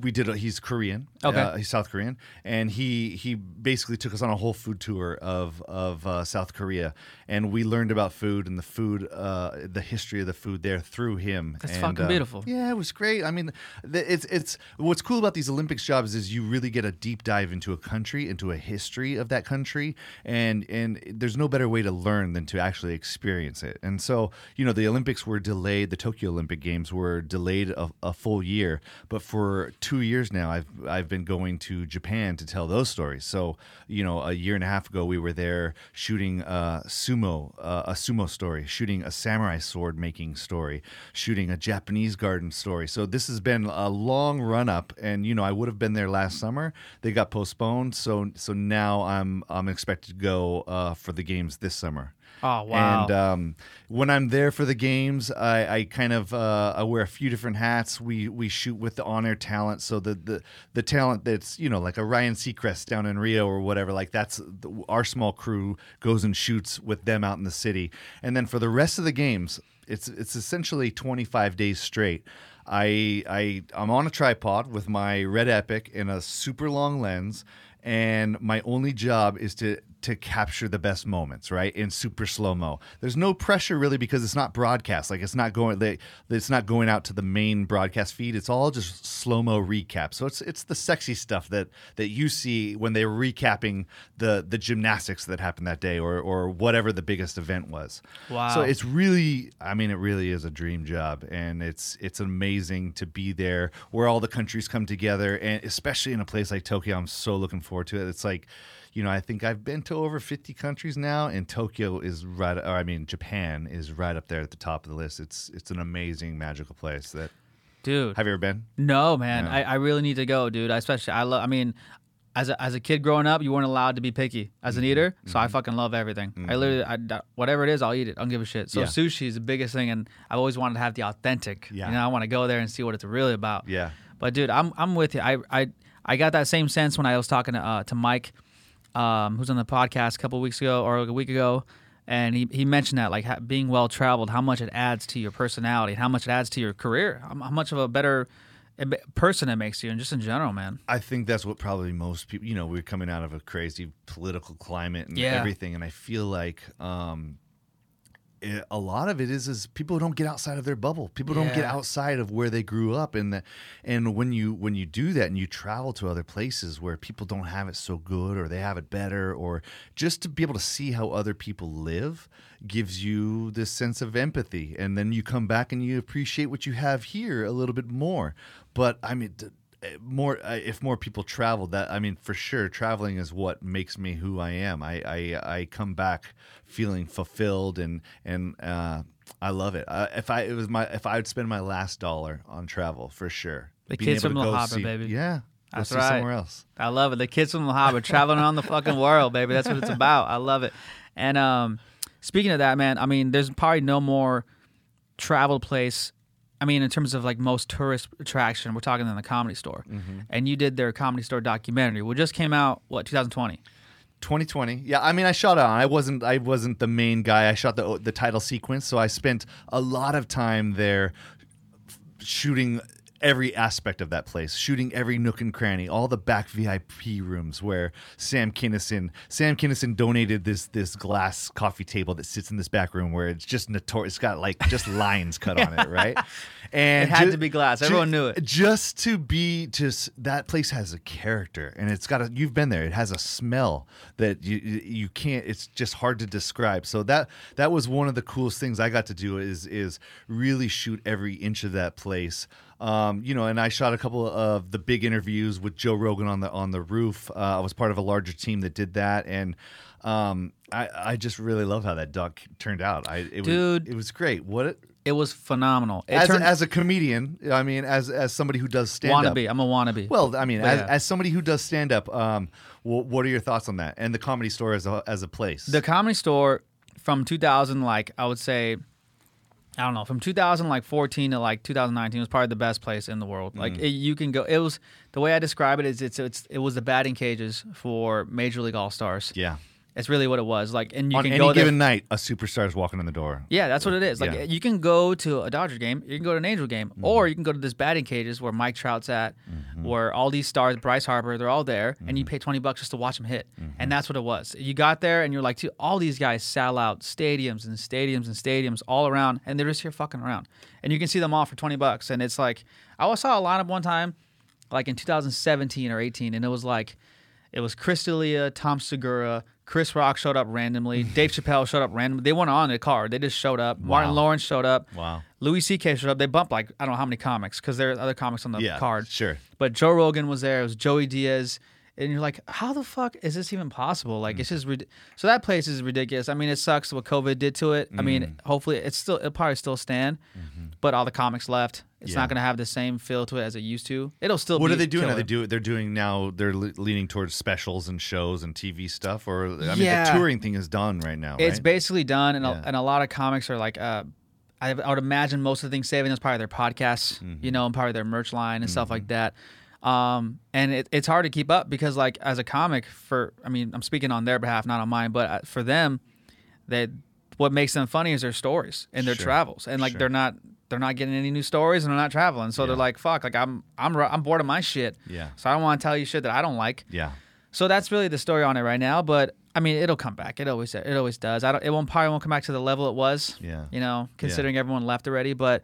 we did. A, he's Korean. Okay. Uh, he's South Korean, and he he basically took us on a whole food tour of of uh, South Korea, and we learned about food and the food, uh, the history of the food there through him. That's And, fucking uh, beautiful. Yeah, it was great. I mean, the, it's it's what's cool about these Olympics jobs is you really get a deep dive into a country, into a history of that country, and and there's no better way to learn than to actually experience it. And so, you know, the Olympics were delayed. The Tokyo Olympic Games were delayed a, a full year, but for two years now, I've I've been going to Japan to tell those stories. So, you know, a year and a half ago, we were there shooting uh, sumo, uh, a sumo story, shooting a samurai sword making story, shooting a Japanese garden story. So this has been a long run up, and you know, I would have been there last summer. They got postponed, so so now I'm I'm expected to go uh, for the games this summer. Oh wow. And um, when I'm there for the games, I, I kind of uh, I wear a few different hats. We we shoot with the on air talent, so the, the the talent that's you know like a Ryan Seacrest down in Rio or whatever. Like that's the, our small crew goes and shoots with them out in the city, and then for the rest of the games, it's it's essentially 25 days straight. I I I'm on a tripod with my Red Epic and a super long lens, and my only job is to to capture the best moments, right? In super slow mo. There's no pressure really because it's not broadcast. Like it's not going they, it's not going out to the main broadcast feed. It's all just slow mo recap. So it's it's the sexy stuff that that you see when they're recapping the the gymnastics that happened that day or or whatever the biggest event was. Wow. So it's really I mean it really is a dream job and it's it's amazing to be there where all the countries come together and especially in a place like Tokyo I'm so looking forward to it. It's like you know, I think I've been to over 50 countries now, and Tokyo is right. Or I mean, Japan is right up there at the top of the list. It's it's an amazing, magical place. That dude. have you ever been? No, man. Yeah. I, I really need to go, dude. I especially I love I mean, as a, as a kid growing up, you weren't allowed to be picky as Mm-hmm. an eater. So I fucking love everything. I literally I, whatever it is, I'll eat it. I don't give a shit. So Yeah. sushi is the biggest thing and I've always wanted to have the authentic. Yeah. You know, I want to go there and see what it's really about. Yeah. But dude, I'm I'm with you. I I I got that same sense when I was talking to uh, to Mike, um, who's on the podcast a couple weeks ago or like a week ago, and he, he mentioned that like ha- being well traveled, how much it adds to your personality, how much it adds to your career, how, how much of a better person it makes you, and just in general, man. I think that's what probably most people. You know, we're coming out of a crazy political climate and Yeah. everything, and I feel like. um it, a lot of it is is people don't get outside of their bubble. People don't get outside of where they grew up, and the, and when you when you do that and you travel to other places where people don't have it so good or they have it better, or just to be able to see how other people live gives you this sense of empathy, and then you come back and you appreciate what you have here a little bit more. But I mean. More uh, if more people travel that i mean for sure traveling is what makes me who i am i i, I come back feeling fulfilled and and uh i love it uh, if i it was my if i would spend my last dollar on travel for sure The Being kids from La Habra, see- baby. yeah That's see right. somewhere else I love it. The kids from La Habra traveling around the fucking world, baby. That's what it's about. I love it. And um, speaking of that, man, I mean, there's probably no more travel place. I mean, in terms of like most tourist attraction, we're talking in the comedy store. Mm-hmm. And you did their comedy store documentary, which just came out what 2020. 2020 yeah i mean i shot on i wasn't i wasn't the main guy i shot the the title sequence so i spent a lot of time there f- shooting every aspect of that place shooting every nook and cranny all the back vip rooms where Sam Kinison Sam Kinison donated this this glass coffee table that sits in this back room where it's just notorious it's got like just lines cut on it right and It had ju- to be glass. ju- Everyone knew it. just to be just that place has a character and it's got a you've been there it has a smell that you you can't it's just hard to describe so that that was one of the coolest things i got to do is is really shoot every inch of that place um, you know, and I shot a couple of the big interviews with Joe Rogan on the on the roof. Uh, I was part of a larger team that did that, and um, I I just really love how that doc turned out. I it Dude. was, it was great. What it, It was phenomenal. It as turned a, as a comedian, I mean, as as somebody who does stand up, wannabe. I'm a wannabe. well, I mean, as, yeah. as somebody who does stand up, um, wh- what are your thoughts on that and the comedy store as a as a place? The comedy store from 2000, like I would say, I don't know, from 2014 to like 2019 was probably the best place in the world. Like Mm. it, you can go. It was the way I describe it is it's it's it was the batting cages for Major League All Stars. yeah, It's really what it was. Like, and you On can any go there. given night, a superstar is walking in the door. Yeah, that's what it is. Like Yeah. you can go to a Dodger game, you can go to an Angel game, Mm-hmm. or you can go to this batting cages where Mike Trout's at, where all these stars, Bryce Harper, they're all there, and you Mm-hmm. pay twenty bucks just to watch them hit, and that's what it was. You got there and you're like, dude, all these guys sell out stadiums and stadiums and stadiums all around, and they're just here fucking around, and you can see them all for twenty bucks, and it's like I saw a lineup one time, like in 2017 or 18, and it was like. It was Chris D'Elia, Tom Segura, Chris Rock showed up randomly, Dave Chappelle showed up randomly. They weren't on the card; they just showed up. Martin Lawrence showed up. Wow. Louis C.K. showed up. They bumped like I don't know how many comics because there are other comics on the Yeah, card. sure. But Joe Rogan was there. It was Joey Diaz, and you're like, how the fuck is this even possible? Like, it's just rid- so that place is ridiculous. I mean, it sucks what COVID did to it. I Mm. mean, hopefully it's still it'll probably still stand, but all the comics left. It's Mm-hmm. Yeah. not gonna have the same feel to it as it used to. It'll still. What be are they doing? Are they do They're doing now. They're le- leaning towards specials and shows and TV stuff, or I mean, Yeah. the touring thing is done right now. It's right? basically done, and, Yeah. a, and a lot of comics are like, uh, I, I would imagine most of the things saving is probably their podcasts, Mm-hmm. you know, and probably their merch line and stuff like that. Um, and it, it's hard to keep up because, like, as a comic, for I mean, I'm speaking on their behalf, not on mine, but uh, for them, that what makes them funny is their stories and their Sure. travels, and like Sure. they're not they're not getting any new stories and they're not traveling, so they're like, fuck, like I'm I'm I'm bored of my shit, Yeah. so I don't want to tell you shit that I don't like. yeah. So that's really the story on it right now. But I mean, it'll come back. It always it always does. I don't. It won't probably won't come back to the level it was. Yeah. You know, considering everyone left already, but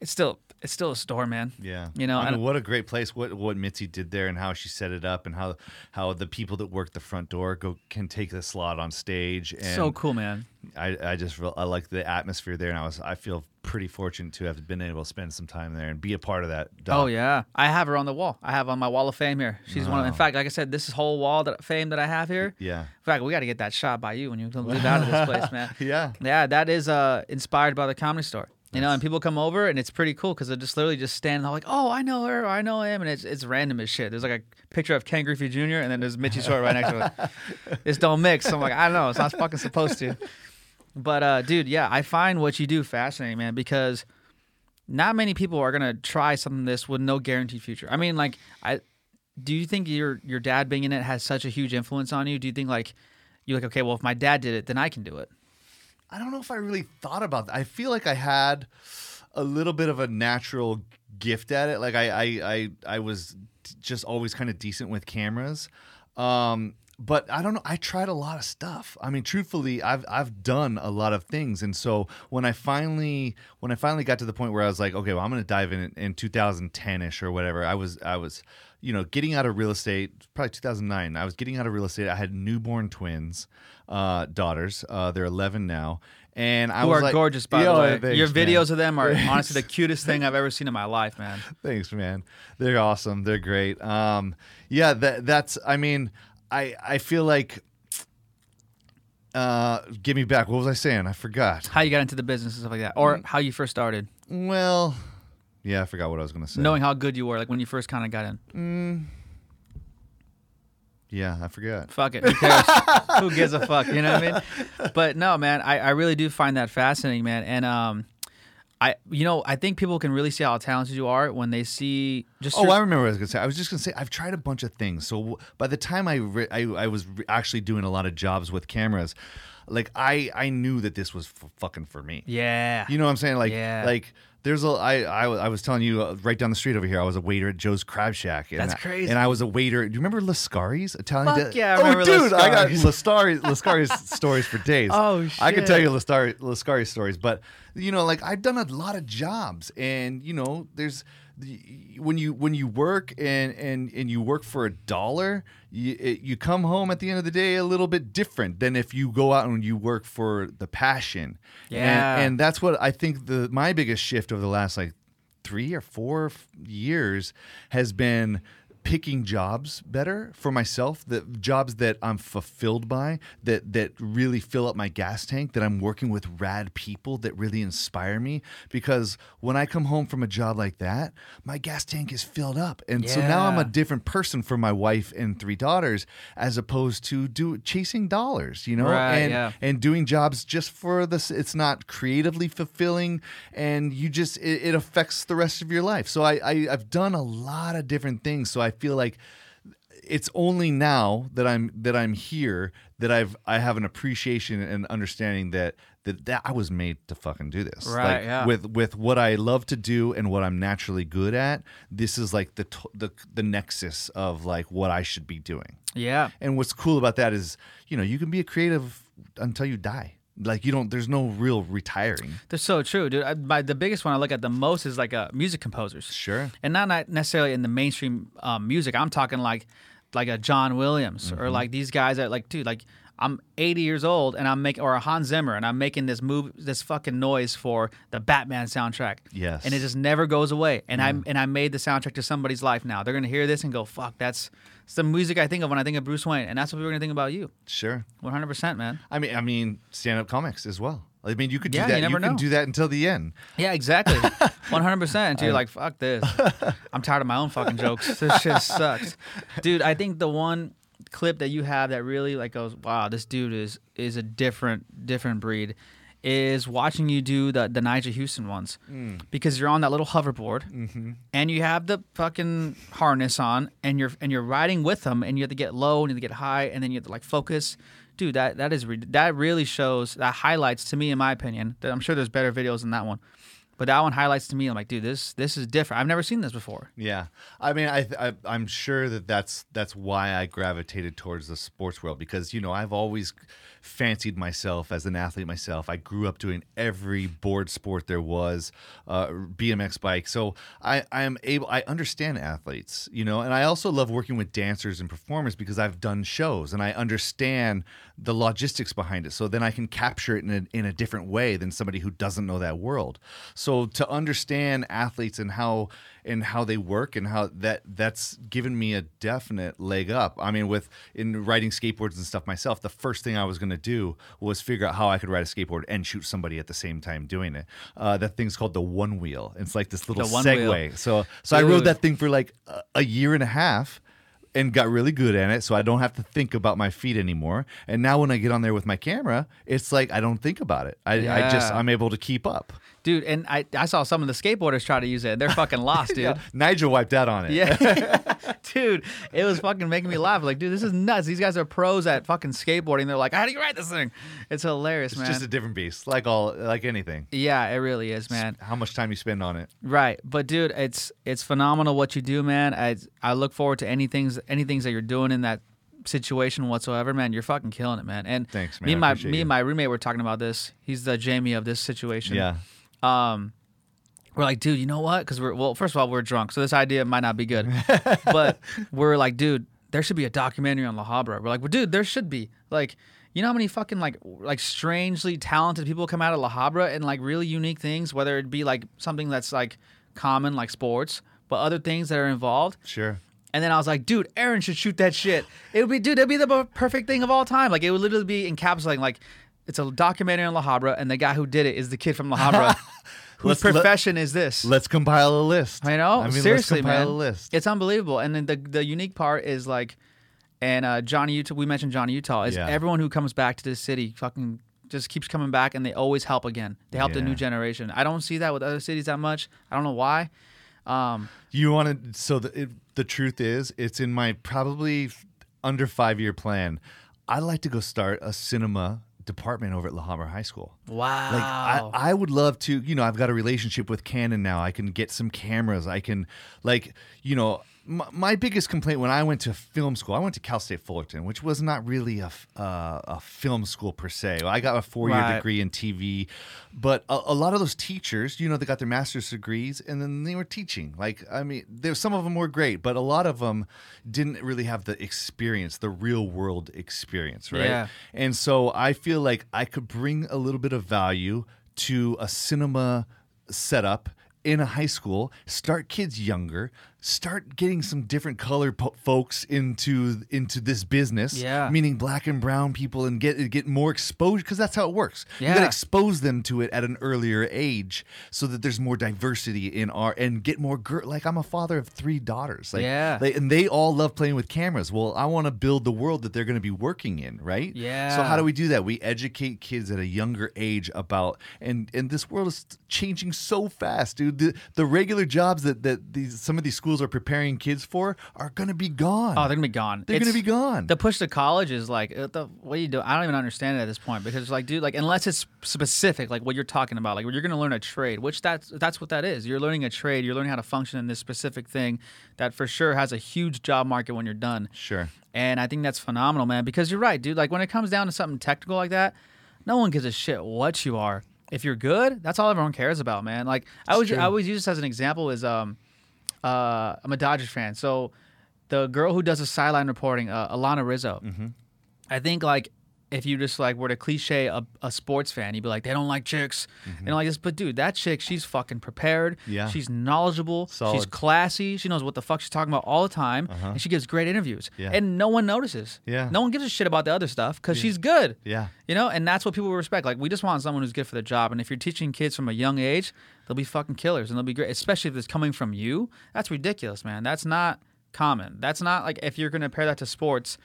it's still it's still a store, man. Yeah, You know, I mean, and- what a great place. What what Mitzi did there, and how she set it up, and how how the people that work the front door go can take the slot on stage. And so cool, man. I, I just real, I like the atmosphere there, and I was I feel pretty fortunate to have been able to spend some time there and be a part of that. Oh yeah, I have her on the wall. I have on my wall of fame here. She's one. Of, in fact, like I said, this whole wall that fame that I have here. yeah, In fact, we got to get that shot by you when you leave out of this place, man. yeah. Yeah, that is uh, inspired by the comedy store. You know, and people come over and it's pretty cool because they're just literally just standing there like, oh, I know her, I know him, and it's it's random as shit. There's like a picture of Ken Griffey Jr. and then there's Mitzi Shore right next to it. This don't mix. So I'm like, I don't know, it's not fucking supposed to. But uh, dude, yeah, I find what you do fascinating, man, because not many people are gonna try something this with no guaranteed future. I mean, like, I do you think your your dad being in it has such a huge influence on you? Do you think like you're like, okay, well, if my dad did it, then I can do it. I don't know if I really thought about that. I feel like I had a little bit of a natural gift at it. Like I I I, I was just always kind of decent with cameras. Um but I don't know. I tried a lot of stuff. I mean, truthfully, I've I've done a lot of things, and so when I finally when I finally got to the point where I was like, okay, well, I'm going to dive in in 2010 ish or whatever. I was I was you know getting out of real estate, probably 2009. I was getting out of real estate. I had newborn twins, uh, daughters. Uh, they're 11 now, and I Who was are like, gorgeous, by the way. thanks, Your man. videos of them are Thanks. honestly the cutest thing I've ever seen in my life, man. Thanks, man. They're awesome. They're great. Um, yeah, that that's. I mean, I I feel like. Uh, give me back. What was I saying? I forgot. How you got into the business and stuff like that, or how you first started, Well, yeah, I forgot what I was gonna say. knowing how good you were, like when you first kind of got in. Yeah, I forgot. Fuck it, who cares? who gives a fuck? You know what I mean? But no, man, I, I really do find that fascinating, man. And um, I you know I think people can really see how talented you are when they see just Oh, your- I remember what I was gonna say. I was just gonna say I've tried a bunch of things. So by the time I re- I, I was re- actually doing a lot of jobs with cameras, like I I knew that this was f- fucking for me. yeah. You know what I'm saying? Like, Yeah. like there's a I, I I was telling you uh, right down the street over here. I was a waiter at Joe's Crab Shack. And That's I- crazy. And I was a waiter. Do you remember Lascari's Italian? Fuck di- yeah, I oh, dude, I got Lascari's. Lascari's Lascari's stories for days. Oh, shit, I could tell you Lascari Lascari's stories, but you know, like I've done a lot of jobs, and you know, there's when you when you work and and and you work for a dollar you, you come home at the end of the day a little bit different than if you go out and you work for the passion Yeah. and, and that's what i think the my biggest shift over the last like three or four years has been picking jobs better for myself the jobs that i'm fulfilled by that that really fill up my gas tank that i'm working with rad people that really inspire me. Because when i come home from a job like that my gas tank is filled up. And so now i'm a different person for my wife and three daughters as opposed to do chasing dollars you know? Right, and yeah. and doing jobs just for this it's not creatively fulfilling and you just it, it affects the rest of your life. So I, I i've done a lot of different things. So i feel like it's only now that I'm that I'm here that I've I have an appreciation and understanding that that, that I was made to fucking do this. Right, Like, yeah. With with what I love to do and what I'm naturally good at, this is like the the the nexus of like what I should be doing. Yeah. And what's cool about that is, you know, you can be a creative until you die. Like you don't. There's no real retiring. They're so true, dude. I, my, the biggest one I look at the most is like uh, music composers. Sure. and not not necessarily in the mainstream um, music. I'm talking like like a John Williams Mm-hmm. or like these guys that like, dude, like I'm 80 years old and I'm making or a Hans Zimmer and I'm making this move, this fucking noise for the Batman soundtrack. Yes. and it just never goes away. And I and I made the soundtrack to somebody's life. Now they're gonna hear this and go, fuck, that's some music I think of when I think of Bruce Wayne, and that's what we're gonna think about you. Sure. 100, percent man. I mean, I mean, stand-up comics as well. I mean, you could do Yeah, that. you never can know. do that until the end. Yeah, exactly. 100%. Until you're like, fuck this. I'm tired of my own fucking jokes. This shit sucks. Dude, I think the one clip that you have that really like goes, wow, this dude is is a different different breed is watching you do the the Nyjah Huston ones. Hmm. Because you're on that little hoverboard mm-hmm. and you have the fucking harness on and you're and you're riding with them and you have to get low and you have to get high and then you have to like focus. Dude, that that is re- that really shows that highlights to me in my opinion. That I'm sure there's better videos than that one. But that one highlights to me. I'm like, dude, this this is different. I've never seen this before. Yeah, I mean, I, I I'm sure that that's that's why I gravitated towards the sports world because you know I've always fancied myself as an athlete myself. I grew up doing every board sport there was, uh, BMX bike. So I I am able. I understand athletes, you know, and I also love working with dancers and performers because I've done shows and I understand the logistics behind it. So then I can capture it in a, in a different way than somebody who doesn't know that world. So to understand athletes and how and how they work and how that that's given me a definite leg up. I mean, with in riding skateboards and stuff myself, the first thing I was going to do was figure out how I could ride a skateboard and shoot somebody at the same time doing it. Uh, that thing's called the Onewheel. It's like this little Segway. wheel. So so I rode that thing for like a, a year and a half and got really good at it so I don't have to think about my feet anymore. And now when I get on there with my camera, it's like I don't think about it. I, I just I'm able to keep up. Dude, and I, I saw some of the skateboarders try to use it. They're fucking lost, dude. Nyjah wiped out on it. Yeah. dude, it was fucking making me laugh. Like, dude, this is nuts. These guys are pros at fucking skateboarding. They're like, how do you ride this thing? It's hilarious, man. It's man. just a different beast, like all like anything. yeah, it really is, man. How much time you spend on it? Right, but dude, it's it's phenomenal what you do, man. I I look forward to any things any things that you're doing in that situation whatsoever, man. You're fucking killing it, man. And Thanks, man. Me and my me you. and my roommate were talking about this. He's the Jamie of this situation. Yeah. Um, we're like, dude, you know what? Because we're well, first of all, we're drunk, so this idea might not be good. but we're like, dude, there should be a documentary on La Habra. We're like, well, dude, there should be. Like, you know how many fucking like like strangely talented people come out of La Habra and like really unique things, whether it be like something that's like common like sports, but other things that are involved. Sure. And then I was like, dude, Aaron should shoot that shit. It would be, dude, it'd be the perfect thing of all time. Like, it would literally be encapsulating, like, it's a documentary on La Habra, and the guy who did it is the kid from La Habra. whose Let's let- profession is this? Let's compile a list. I know, I mean, seriously, let's compile man. a list. It's unbelievable. And then the the unique part is like, and uh, Johnny Utah, we mentioned Johnny Utah, is Yeah. everyone who comes back to this city fucking just keeps coming back, and they always help again. They help the Yeah. new generation. I don't see that with other cities that much. I don't know why. Um, You want to? So the it, the truth is, it's in my probably under five year plan. I'd like to go start a cinema department over at La Habra High School. wow. Like I, I would love to, you know, I've got a relationship with Canon now. I can get some cameras. I can, like, you know, my, my biggest complaint when I went to film school, I went to Cal State Fullerton, which was not really a, uh, a film school per se. I got a four year Right. degree in TV, but a, a lot of those teachers, you know, they got their master's degrees and then they were teaching. Like, I mean, there some of them were great, but a lot of them didn't really have the experience, the real world experience, right? Yeah. And so I feel like I could bring a little bit of value to a cinema setup in a high school, start kids younger, start getting some different color po- folks into into this business, Yeah. meaning black and brown people and get get more exposure because that's how it works. You Yeah. to expose them to it at an earlier age so that there's more diversity in our and get more girl like I'm a father of 3 daughters. Like, Yeah. like and they all love playing with cameras. Well, I want to build the world that they're going to be working in, right? yeah So how do we do that? We educate kids at a younger age about and and this world is changing so fast, dude. The, the regular jobs that that these some of these schools schools are preparing kids for are going to be gone. Oh, they're gonna be gone. They're going to be gone. The push to college is like, uh, the, what do you do? I don't even understand it at this point because, like, dude, like, unless it's specific, like what you're talking about, like, you're going to learn a trade, which that's that's what that is. You're learning a trade. You're learning how to function in this specific thing that for sure has a huge job market when you're done. sure. And I think that's phenomenal, man. Because you're right, dude. Like when it comes down to something technical like that, no one gives a shit what you are. If you're good, that's all everyone cares about, man. Like I always. I always use this as an example. Is um, uh, I'm a Dodgers fan, so the girl who does the sideline reporting, uh, Alana Rizzo. Mm-hmm. I think like if you just like were to cliche a, a sports fan, you'd be like, they don't like chicks, and like this. But dude, that chick, she's fucking prepared. Mm-hmm. Yeah. she's knowledgeable. She's classy. She knows what the fuck she's talking about all the time, and she gives great interviews. Yeah. And no one notices. Yeah. No one gives a shit about the other stuff because she's good. Yeah. You know, and that's what people respect. Like, we just want someone who's good for the job. And if you're teaching kids from a young age, they'll be fucking killers and they'll be great, especially if it's coming from you. That's ridiculous, man. That's not common. That's not like if you're going to compare that to sports,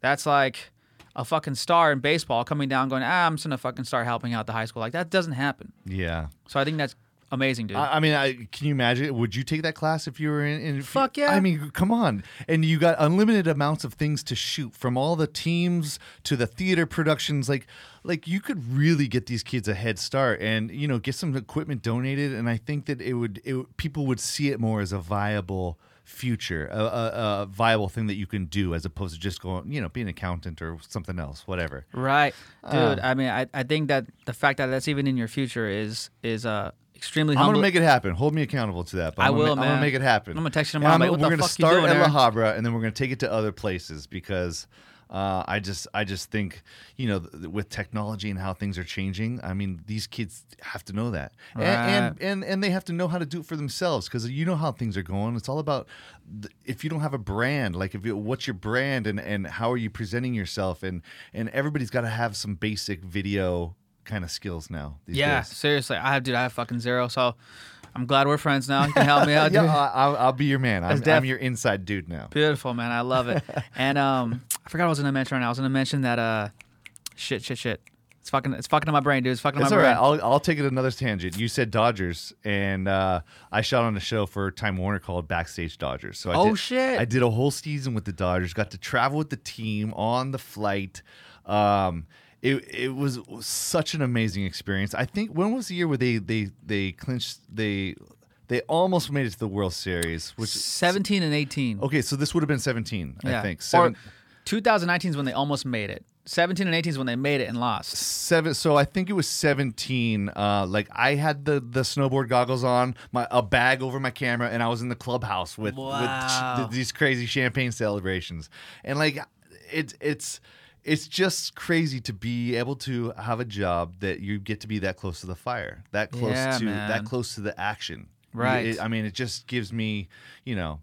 that's like a fucking star in baseball coming down going, ah, I'm just to fucking start helping out the high school. Like, that doesn't happen. Yeah. So I think that's amazing, dude. I, I mean, I, can you imagine? Would you take that class if you were in? in Fuck yeah. I mean, come on. And you got unlimited amounts of things to shoot from all the teams to the theater productions. Like, like you could really get these kids a head start, and you know, get some equipment donated. And I think that it would, it, would- people would see it more as a viable future, a, a, a viable thing that you can do, as opposed to just going, you know, being an accountant or something else, whatever. Right, Uh. dude. I mean, I, I think that the fact that that's even in your future is is uh extremely I'm gonna make it happen. Hold me accountable to that. But I I'm gonna will, ma- I'm gonna make it happen. I'm gonna text you tomorrow, I'm like, we're gonna start doing at La? Habra, and then we're gonna take it to other places because uh, I just I just think you know th- with technology and how things are changing. I mean, these kids have to know that, and, and and and they have to know how to do it for themselves because you know how things are going. It's all about th- if you don't have a brand, like if you, what's your brand and and how are you presenting yourself, and and everybody's got to have some basic video kind of skills now. These Yeah, days. seriously. I have, dude. I have fucking zero. So I'm glad we're friends now. You can help me out, yeah. I- I'll, I'll be your man. I'm, def- I'm your inside dude now. Beautiful, man. I love it. and um, I forgot what I was gonna mention right now. I was gonna mention that uh, shit, shit, shit. It's fucking, it's fucking in my brain, dude. It's fucking in It's my all brain. right. I'll, I'll take it another tangent. You said Dodgers, and uh, I shot on a show for Time Warner called Backstage Dodgers. So I Oh, did, shit. I did a whole season with the Dodgers. Got to travel with the team on the flight. Um, it it was such an amazing experience. I think when was the year where they they they clinched they they almost made it to the World Series, which 17 and 18. okay, so this would have been 17, I yeah. think. Or 2019 is when they almost made it. 17 and 18 is when they made it and lost. seven so i think it was 17 uh like i had the the snowboard goggles on my a bag over my camera and i was in the clubhouse with Wow. with these crazy champagne celebrations and like it's it's it's just crazy to be able to have a job that you get to be that close to the fire that close Yeah, to man. that close to the action Right. It- i mean it just gives me you know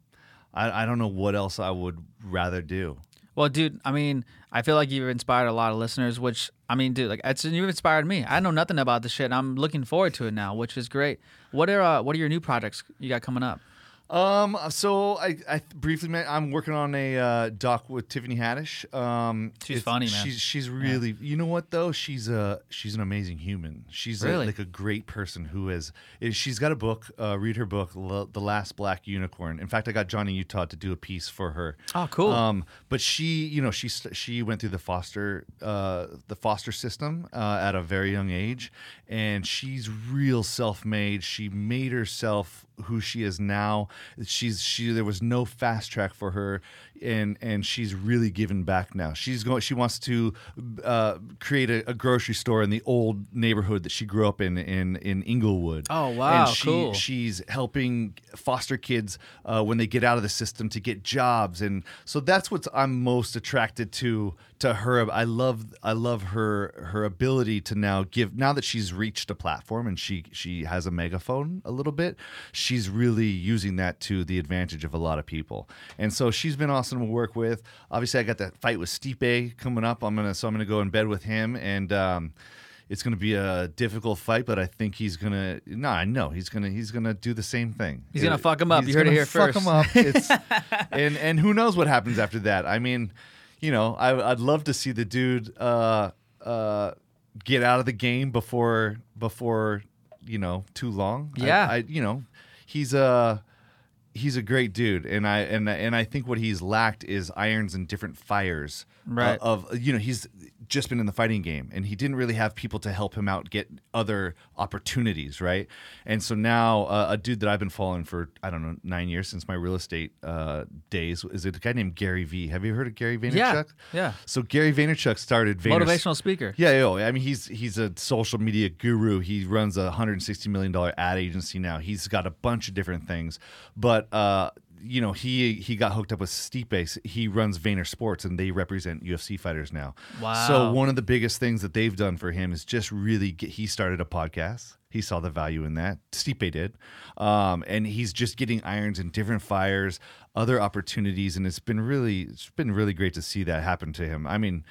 I, I don't know what else i would rather do Well, dude, I mean, I feel like you've inspired a lot of listeners, which I mean, dude, like it's you've inspired me. I know nothing about this shit. And I'm looking forward to it now, which is great. What are uh, what are your new projects you got coming up? Um, so I, I briefly met, I'm working on a uh, doc with Tiffany Haddish. Um, She's funny, man. She's she's really, you know what though? She's a she's an amazing human. She's a, like a great person who is. Is she's got a book. Uh, read her book, The Last Black Unicorn. In fact, I got Johnny Utah to do a piece for her. Oh, cool. Um, but she, you know, she she went through the foster uh, the foster system uh, at a very young age, and she's real self made. She made herself who she is now. She's she there was no fast track for her, and and she's really given back now. She's going. She wants to uh, create a, a grocery store in the old neighborhood that she grew up in in in Inglewood. Oh, wow, And she, cool. she's helping foster kids uh, when they get out of the system to get jobs and so that's what i'm most attracted to to her i love i love her her ability to now give now that she's reached a platform and she she has a megaphone a little bit she's really using that to the advantage of a lot of people and so she's been awesome to work with obviously i got that fight with stipe coming up i'm gonna so i'm gonna go embed with him and um it's going to be a difficult fight, but I think he's going to. No, I know he's going to. He's to do the same thing. He's gonna fuck him up. You heard it gonna here fuck first. him up. It's, and and who knows what happens after that? I mean, you know, I, I'd love to see the dude uh, uh, get out of the game before before you know too long. Yeah. I, you know, he's uh he's a great dude, and I and and I think what he's lacked is irons and different fires. uh, Right. of you know he's just been in the fighting game, and he didn't really have people to help him out get other opportunities, right? And so now uh, a dude that I've been following for I don't know nine years since my real estate uh, days is a guy named Gary Vee. Have you heard of Gary Vaynerchuk? Yeah, yeah. So Gary Vaynerchuk started Vayner- Motivational speaker. yeah, yo, I mean, he's he's a social media guru. He runs a 160 million dollar ad agency now. He's got a bunch of different things, but uh, you know, he he got hooked up with Stipe. He runs Vayner Sports, and they represent UFC fighters now. Wow. So one of the biggest things that they've done for him is just really get. He started a podcast. He saw the value in that. Stipe did, um, and he's just getting irons in different fires, other opportunities, and it's been really it's been really great to see that happen to him. I mean,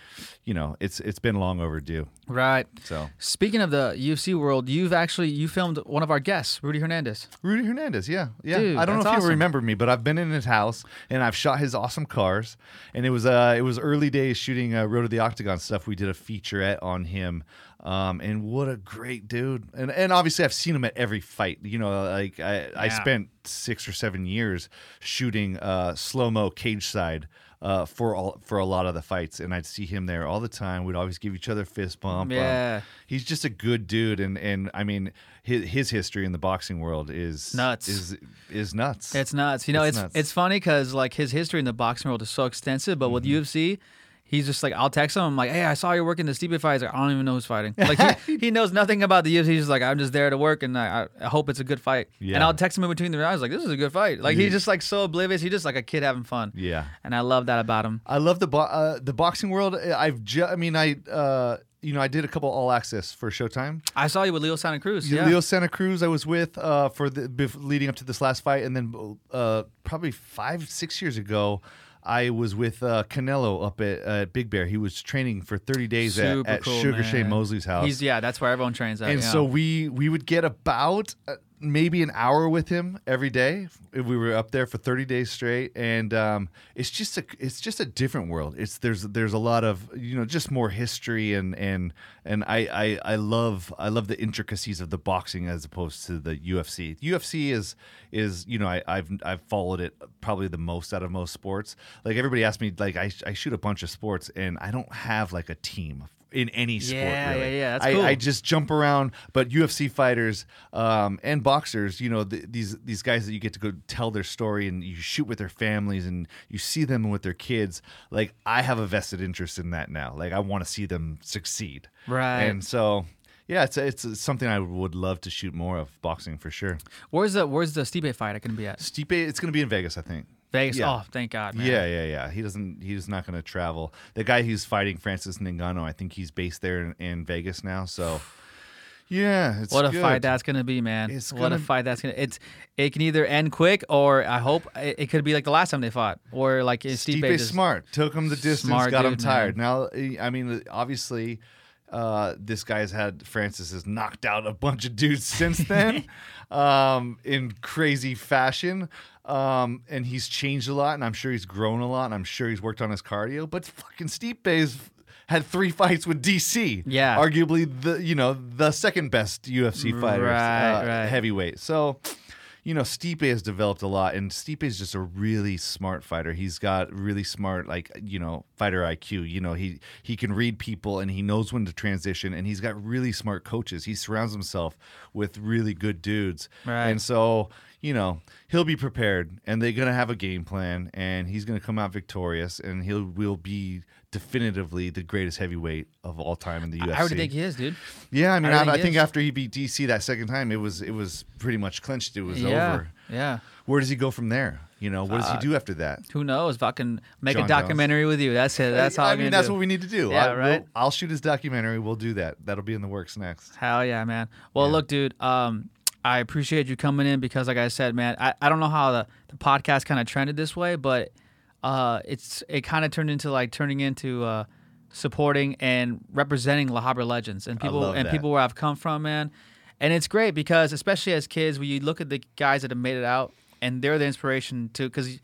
you know, it's it's been long overdue. Right. So Speaking of the UFC world, you've actually you filmed one of our guests, Rudy Hernandez. Rudy Hernandez, yeah, yeah. Dude, I don't know if that's you remember me, but I've been in his house and I've shot his awesome cars. And it was uh, it was early days shooting uh, Road to the Octagon stuff. We did a featurette on him, um, and what a great dude. And and obviously I've seen him at every fight. You know, like I, I spent six or seven years shooting uh, slow mo cage side. Uh, for all for a lot of the fights, and I'd see him there all the time. We'd always give each other fist bump. Um, Yeah. he's just a good dude, and and I mean his his history in the boxing world is Nuts. Is is nuts. It's nuts. You know, It's it's it's funny because like his history in the boxing world is so extensive, but with Mm-hmm. UFC, he's just like I'll text him. I'm like, hey, I saw you working the Stipe fight. He's like, I don't even know who's fighting. Like he, he knows nothing about the UFC. He's just like, I'm just there to work, and I, I hope it's a good fight. Yeah. And I'll text him in between the rounds like, this is a good fight. Like he's just like so oblivious. He's just like a kid having fun. yeah. And I love that about him. I love the bo- uh, the boxing world. I've ju- I mean I uh, you know I did a couple all access for Showtime. I saw you with Leo Santa Cruz. Yeah. Leo Santa Cruz I was with uh, for the bef- leading up to this last fight, and then uh, probably five six years ago. I was with uh, Canelo up at uh, Big Bear. He was training for 30 days at, Super at cool, Sugar Shane man. Mosley's house. He's yeah, that's where everyone trains at. and yeah. so we we would get about uh, maybe an hour with him every day. We were up there for 30 days straight and um, it's just a it's just a different world. It's there's there's a lot of you know just more history and and and I, I I love I love the intricacies of the boxing as opposed to the UFC UFC is is you know I, I've I've followed it probably the most out of most sports. Like everybody asks me like I, I shoot a bunch of sports and I don't have like a team in any sport Yeah, really yeah, yeah, that's I, cool. I just jump around. But UFC fighters um, and boxers, you know, th these these guys that you get to go tell their story and you shoot with their families and you see them with their kids. Like I have a vested interest in that now. Like I want to see them succeed. Right. And so. Yeah, it's it's something I would love to shoot more of boxing for sure. where's the where's the Stipe fight? I can be at Stipe, it's going to be in Vegas, I think. Vegas. Yeah. Oh, thank God. Man. Yeah, yeah, yeah. He doesn't. He's not going to travel. The guy who's fighting Francis Ngannou, I think he's based there in, in Vegas now. So, yeah, it's What a good. fight that's gonna be, man! It's what a gonna- fight that's gonna. It's it can either end quick or I hope it, it could be like the last time they fought, or like Stipe Stipe just, smart took him the distance, Smart got him dude, tired. Now, I mean, obviously, uh, this guy's had Francis has knocked out a bunch of dudes since then, um, in crazy fashion. Um, and he's changed a lot, and I'm sure he's grown a lot, and I'm sure he's worked on his cardio. But fucking Stipe's had three fights with DC, Yeah. arguably the you know the second best UFC fighter, Right, uh, right. heavyweight. So you know, Stipe has developed a lot, and Stipe is just a really smart fighter. He's got really smart, like you know, fighter IQ. You know, he he can read people, and he knows when to transition, and he's got really smart coaches. He surrounds himself with really good dudes, Right. and so you know he'll be prepared, and they're gonna have a game plan, and he's gonna come out victorious, and he'll will be definitively the greatest heavyweight of all time in the UFC. I would think he is, dude. Yeah, I mean, I I, think I think after he beat DC that second time, it was it was pretty much clinched. It was yeah, over. yeah. Where does he go from there? You know, what does he do after that? Who knows? Fucking make John a Jones. documentary with you. That's it. That's all I mean, that's do. what we need to do. Yeah, I, right? We'll, I'll shoot his documentary. We'll do that. That'll be in the works next. Hell yeah, man. Well, Yeah. look, dude. Um, I appreciate you coming in because, like I said, man, I, I don't know how the, the podcast kind of trended this way, but uh, it's it kind of turned into like turning into uh, supporting and representing La Habra legends and people and that. people where I've come from, man. And it's great because, especially as kids, when you look at the guys that have made it out, and they're the inspiration too, because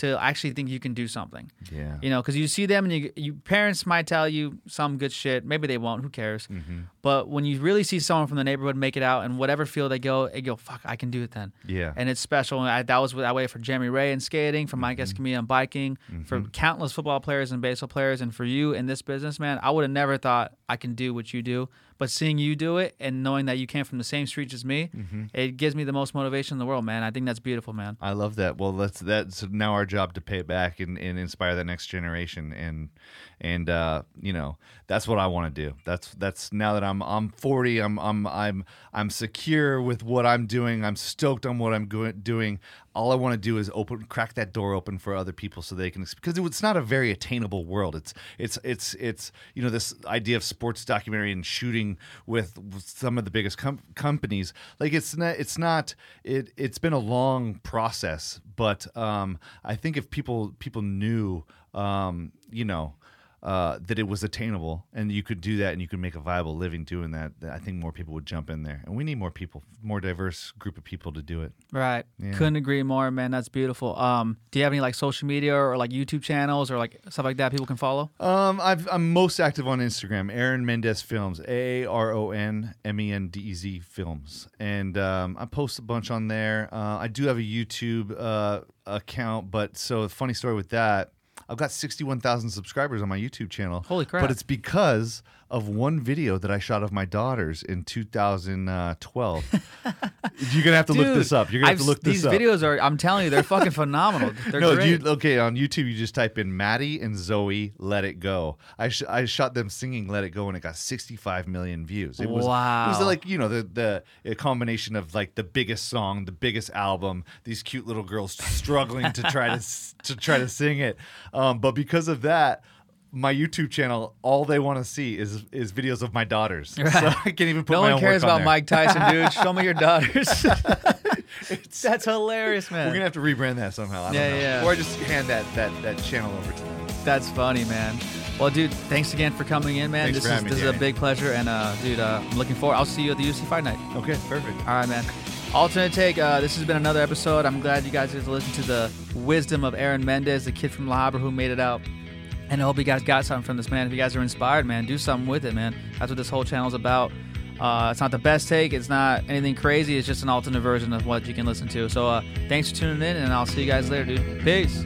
to actually think you can do something. Yeah. You know, because you see them and you, you parents might tell you some good shit. Maybe they won't. Who cares? Mm-hmm. But when you really see someone from the neighborhood make it out, and whatever field they go, they go, "Fuck, I can do it then." Yeah. And it's special. And I, that was that way for Jeremy Wray in skating, for Mike Escamilla mm-hmm. in biking, for mm-hmm. countless football players and baseball players, and for you in this business, man. I would have never thought I can do what you do. But seeing you do it and knowing that you came from the same streets as me, it gives me the most motivation in the world, man. I think that's beautiful, man. I love that. Well, that's that's now our job to pay it back and, and inspire the next generation, and and uh, you know that's what I want to do. That's that's now that I'm I'm 40, I'm I'm I'm I'm secure with what I'm doing. I'm stoked on what I'm go- doing. All I want to do is open, crack that door open for other people so they can because it's not a very attainable world. It's it's it's it's you know this idea of sports documentary and shooting with, some of the biggest com- companies. Like it's not it's not it it's been a long process, but um, I think if people people knew um, you know uh, that it was attainable and you could do that and you could make a viable living doing that, I think more people would jump in there. And we need more people, more diverse group of people to do it. Right. Yeah. Couldn't agree more, man. That's beautiful. Um, do you have any like social media or like YouTube channels or like stuff like that people can follow? Um, I've, I'm most active on Instagram, Aaron Mendez Films, A R O N M E N D E Z Films, and um, I post a bunch on there. Uh, I do have a YouTube uh, account, but so funny story with that. I've got 61,000 subscribers on my YouTube channel. Holy crap. But it's because of one video that I shot of my daughters in 2012. You're to have to look this up. You're to have to look this these up. videos are. I'm telling you, they're fucking phenomenal. They're no, you, okay. On YouTube, you just type in Maddie and Zoe "Let It Go." I sh- I shot them singing "Let It Go" and it got 65 million views. It was it was like you know the the a combination of like the biggest song, the biggest album, these cute little girls struggling to try to to try to sing it. Um, but because of that. My YouTube channel, all they want to see is is videos of my daughters. So I can't even put no my one cares on about. Mike Tyson, dude. Show me your daughters. That's hilarious, man. We're gonna have to rebrand that somehow. I don't Yeah, know. yeah. Or just hand that that that channel over to them. That's funny, man. Well, dude, thanks again for coming in, man. Thanks this is this is a big pleasure, and uh, dude, uh, I'm looking forward. I'll see you at the UFC Fight Night. Okay, perfect. All right, man. Alternate take. Uh, this has been another episode. I'm glad you guys get to listen to the wisdom of Aaron Mendez, the kid from La Habra who made it out. And I hope you guys got something from this, man. If you guys are inspired, man, do something with it, man. That's what this whole channel is about. Uh, it's not the best take. It's not anything crazy. It's just an alternate version of what you can listen to. So uh, thanks for tuning in, and I'll see you guys later, dude. Peace.